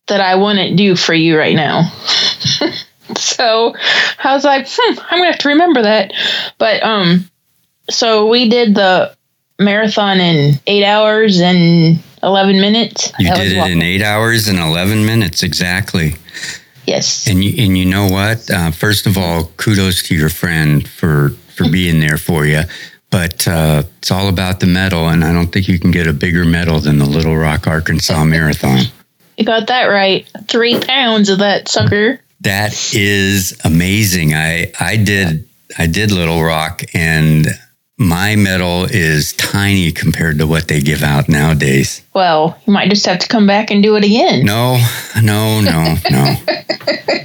that I wouldn't do for you right now. so I was like, hmm, I'm gonna have to remember that. But um, So we did the marathon in eight hours and 11 minutes. You That did it in eight hours and 11 minutes exactly. Yes. And you, and you know what? Uh, first of all, kudos to your friend for for being there for you. But uh, it's all about the medal, and I don't think you can get a bigger medal than the Little Rock, Arkansas Marathon. You got that right. Three pounds of that sucker. That is amazing. I I did I did Little Rock, and my medal is tiny compared to what they give out nowadays. Well, you might just have to come back and do it again. No, no, no, no.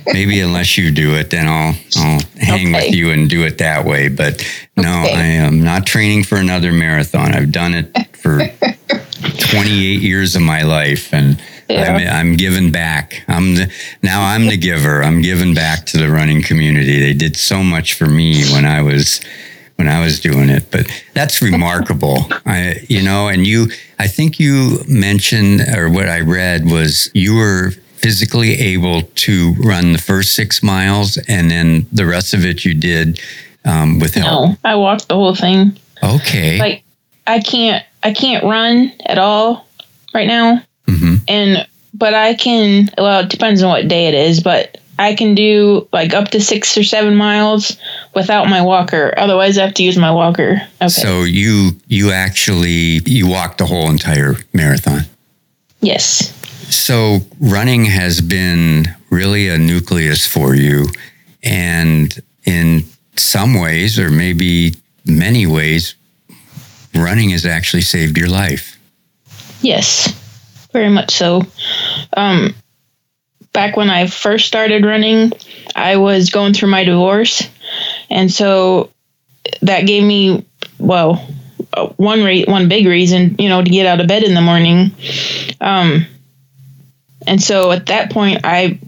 Maybe unless you do it, then I'll I'll hang Okay. with you and do it that way. But no, Okay. I am not training for another marathon. I've done it for 28 years of my life, and Yeah. I'm I'm giving back. I'm the, now I'm the giver. I'm giving back to the running community. They did so much for me when I was when I was doing it. But that's remarkable. I, you know, and you, I think you mentioned, or what I read was you were physically able to run the first six miles, and then the rest of it you did um, with help. No, I walked the whole thing. Okay. Like I can't I can't run at all right now. hmm And but I can well, it depends on what day it is, but I can do like up to 6 or 7 miles without my walker. Otherwise I have to use my walker. Okay. So you you actually you walked the whole entire marathon. yes. So running has been really a nucleus for you, and in some ways, or maybe many ways, running has actually saved your life. Yes, very much so. Um, back when I first started running, I was going through my divorce, and so that gave me well one re- one big reason, you know, to get out of bed in the morning. Um, and so at that point, I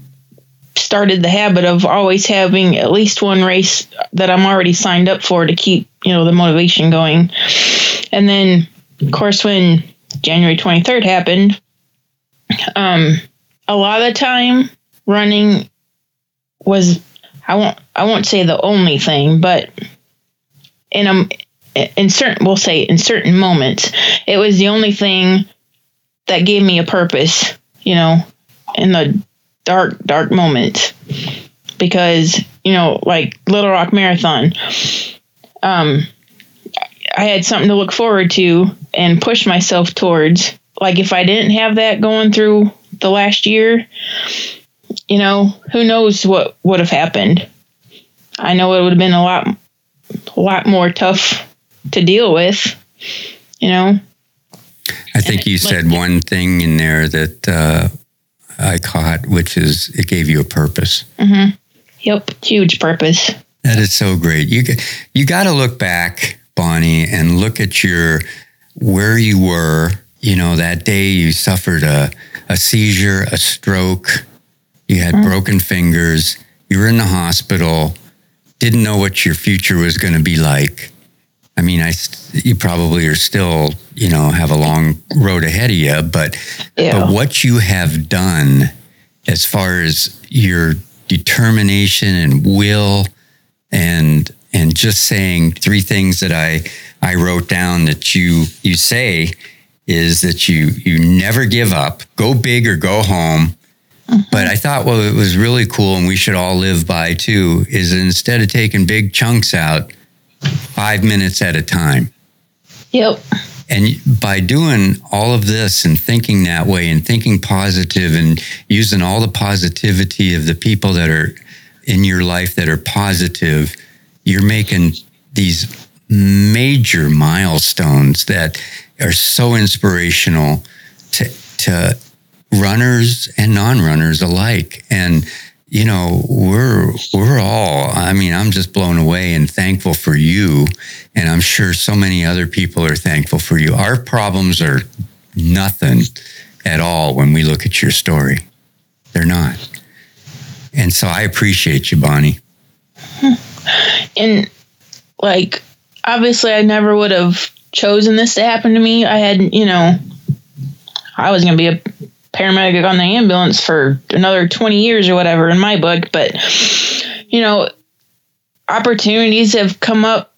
started the habit of always having at least one race that I'm already signed up for to keep, you know, the motivation going. And then, of course, when January 23rd happened, um, a lot of time running was I won't I won't say the only thing, but in a in certain we'll say in certain moments, it was the only thing that gave me a purpose, you know, in the dark dark moments. Because, you know, like Little Rock Marathon, um I had something to look forward to and push myself towards. Like if I didn't have that going through the last year, you know, who knows what would have happened. I know it would have been a lot a lot more tough to deal with, you know. I think you said one thing in there that uh, I caught, which is it gave you a purpose. Yep, huge purpose. That is so great. You you got to look back, Bonnie, and look at your where you were. You know, that day you suffered a a seizure, a stroke. You had mm. broken fingers. You were in the hospital. Didn't know what your future was going to be like. I mean, I st- you probably are still, you know, have a long road ahead of you, but but what you have done as far as your determination and will and and just saying three things that I I wrote down that you you say is that you you never give up, go big or go home. Mm-hmm. But I thought well it was really cool and we should all live by too is instead of taking big chunks out 5 minutes at a time. Yep. And by doing all of this and thinking that way and thinking positive and using all the positivity of the people that are in your life that are positive, you're making these major milestones that are so inspirational to, to runners and non-runners alike. And you know, we're we're all I mean, I'm just blown away and thankful for you and I'm sure so many other people are thankful for you. Our problems are nothing at all when we look at your story. They're not. And so I appreciate you, Bonnie. Hmm. and like obviously I never would have chosen this to happen to me. I had, you know, I was going to be a paramedic on the ambulance for another 20 years or whatever in my book, but you know, opportunities have come up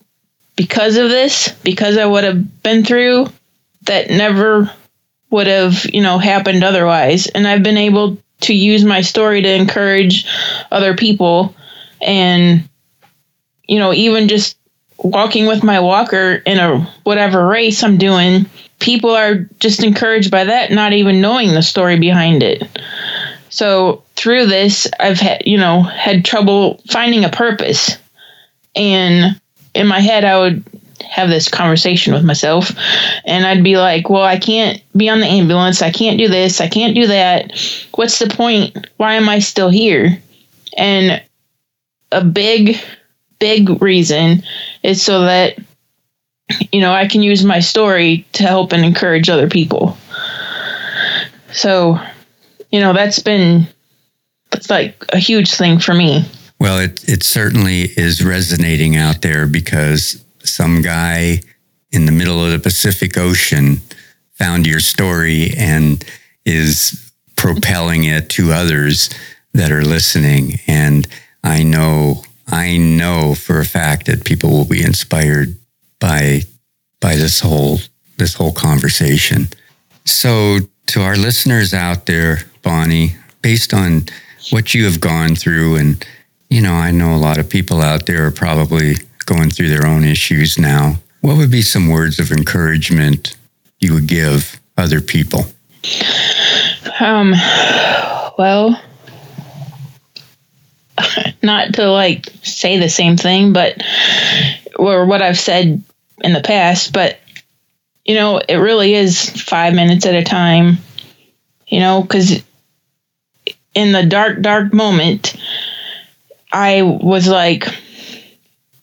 because of this, because I would have been through, that never would have, you know, happened otherwise. And I've been able to use my story to encourage other people and you know, even just walking with my walker in a whatever race I'm doing, people are just encouraged by that, not even knowing the story behind it. So through this, I've had, you know, had trouble finding a purpose. And in my head, I would have this conversation with myself and I'd be like, well, I can't be on the ambulance. I can't do this. I can't do that. What's the point? Why am I still here? And a big, big reason is so that, you know, I can use my story to help and encourage other people. So, you know, that's been, it's like a huge thing for me. Well, it, it certainly is resonating out there because some guy in the middle of the Pacific Ocean found your story and is propelling it to others that are listening. And I know, I know for a fact that people will be inspired by by this whole this whole conversation. So to our listeners out there, Bonnie, based on what you have gone through and you know, I know a lot of people out there are probably going through their own issues now. What would be some words of encouragement you would give other people? Um, well, not to like say the same thing, but or what I've said in the past, but you know, it really is five minutes at a time, you know, because in the dark, dark moment, I was like,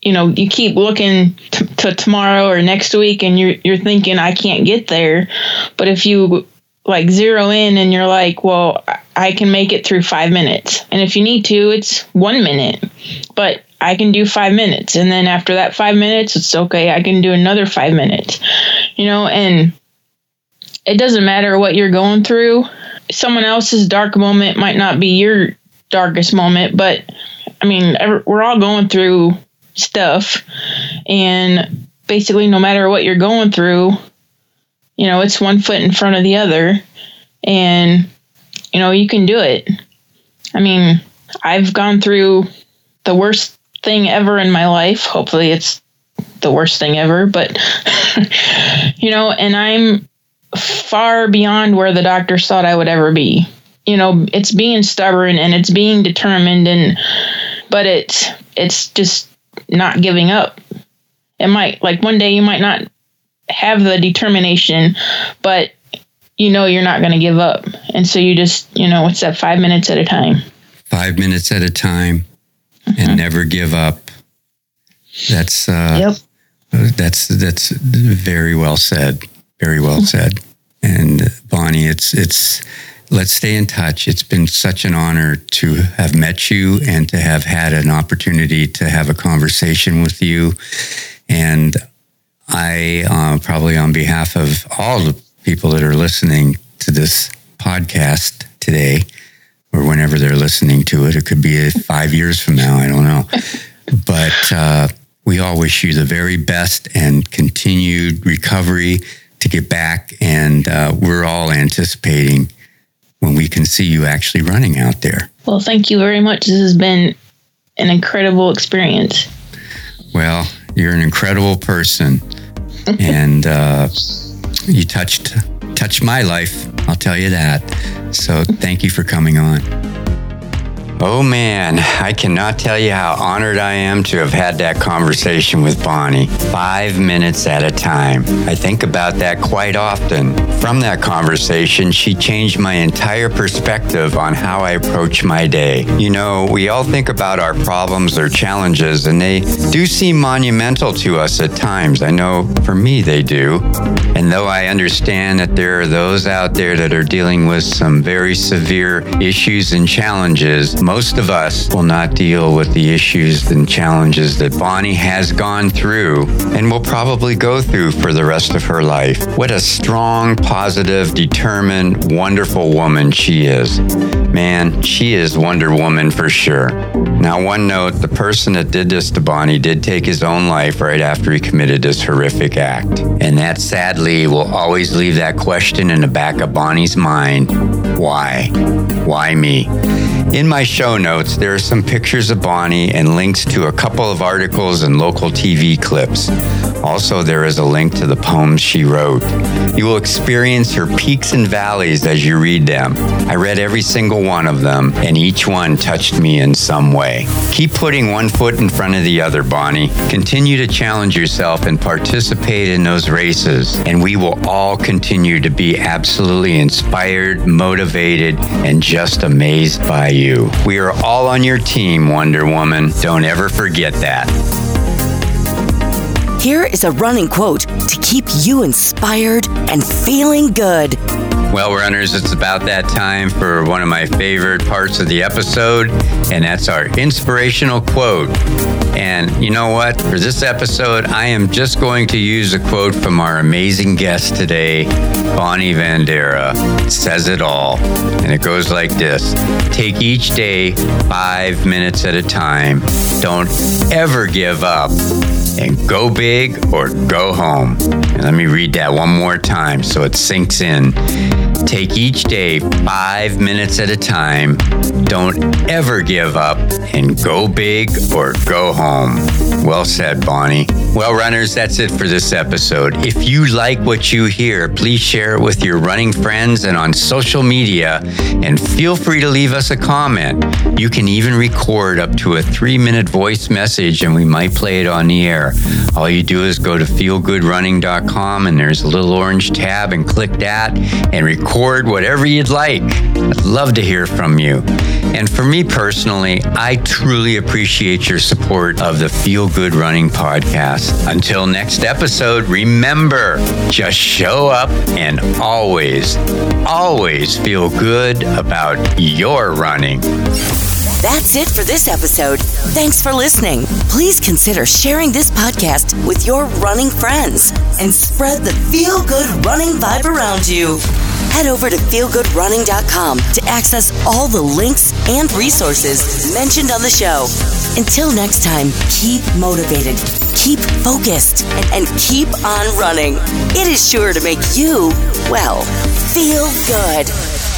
you know, you keep looking t- to tomorrow or next week and you're you're thinking I can't get there, but if you like zero in and you're like, well, I can make it through 5 minutes. And if you need to, it's 1 minute. But I can do 5 minutes and then after that 5 minutes, it's okay. I can do another 5 minutes. You know, and it doesn't matter what you're going through. Someone else's dark moment might not be your darkest moment, but I mean, we're all going through stuff. And basically, no matter what you're going through, you know, it's one foot in front of the other. And, you know, you can do it. I mean, I've gone through the worst thing ever in my life. Hopefully, it's the worst thing ever, but, you know, and I'm far beyond where the doctors thought I would ever be. You know, it's being stubborn and it's being determined and but it's it's just not giving up. It might like one day you might not have the determination, but you know you're not going to give up. And so you just, you know, it's that 5 minutes at a time. 5 minutes at a time mm-hmm. and never give up. That's uh Yep. That's that's very well said. Very well said. And Bonnie, it's it's let's stay in touch. It's been such an honor to have met you and to have had an opportunity to have a conversation with you. And I, uh, probably on behalf of all the people that are listening to this podcast today, or whenever they're listening to it, it could be five years from now, I don't know. But uh, we all wish you the very best and continued recovery to get back. And uh, we're all anticipating when we can see you actually running out there. Well, thank you very much. This has been an incredible experience. Well, you're an incredible person, and uh, you touched touched my life. I'll tell you that. So, thank you for coming on. Oh man, I cannot tell you how honored I am to have had that conversation with Bonnie. Five minutes at a time. I think about that quite often. From that conversation, she changed my entire perspective on how I approach my day. You know, we all think about our problems or challenges, and they do seem monumental to us at times. I know for me they do. And though I understand that there are those out there that are dealing with some very severe issues and challenges, most of us will not deal with the issues and challenges that Bonnie has gone through and will probably go through for the rest of her life. What a strong, positive, determined, wonderful woman she is. Man, she is Wonder Woman for sure. Now, one note the person that did this to Bonnie did take his own life right after he committed this horrific act. And that sadly will always leave that question in the back of Bonnie's mind why? Why me? In my show notes, there are some pictures of Bonnie and links to a couple of articles and local TV clips. Also, there is a link to the poems she wrote. You will experience her peaks and valleys as you read them. I read every single one of them, and each one touched me in some way. Keep putting one foot in front of the other, Bonnie. Continue to challenge yourself and participate in those races, and we will all continue to be absolutely inspired, motivated, and just amazed by you. We are all on your team, Wonder Woman. Don't ever forget that. Here is a running quote to keep you inspired and feeling good. Well, runners, it's about that time for one of my favorite parts of the episode, and that's our inspirational quote. And you know what? For this episode, I am just going to use a quote from our amazing guest today, Bonnie Vandera. It says it all. And it goes like this Take each day five minutes at a time. Don't ever give up and go big or go home. And let me read that one more time so it sinks in. Take each day five minutes at a time. Don't ever give up and go big or go home. Well said, Bonnie. Well, runners, that's it for this episode. If you like what you hear, please share it with your running friends and on social media, and feel free to leave us a comment. You can even record up to a three minute voice message, and we might play it on the air. All you do is go to feelgoodrunning.com, and there's a little orange tab, and click that and record whatever you'd like. I'd love to hear from you. And for me personally, I truly appreciate your support of the Feel Good Running podcast. Until next episode, remember just show up and always, always feel good about your running. That's it for this episode. Thanks for listening. Please consider sharing this podcast with your running friends and spread the feel good running vibe around you. Head over to feelgoodrunning.com to access all the links and resources mentioned on the show. Until next time, keep motivated, keep focused, and, keep on running. It is sure to make you, well, feel good.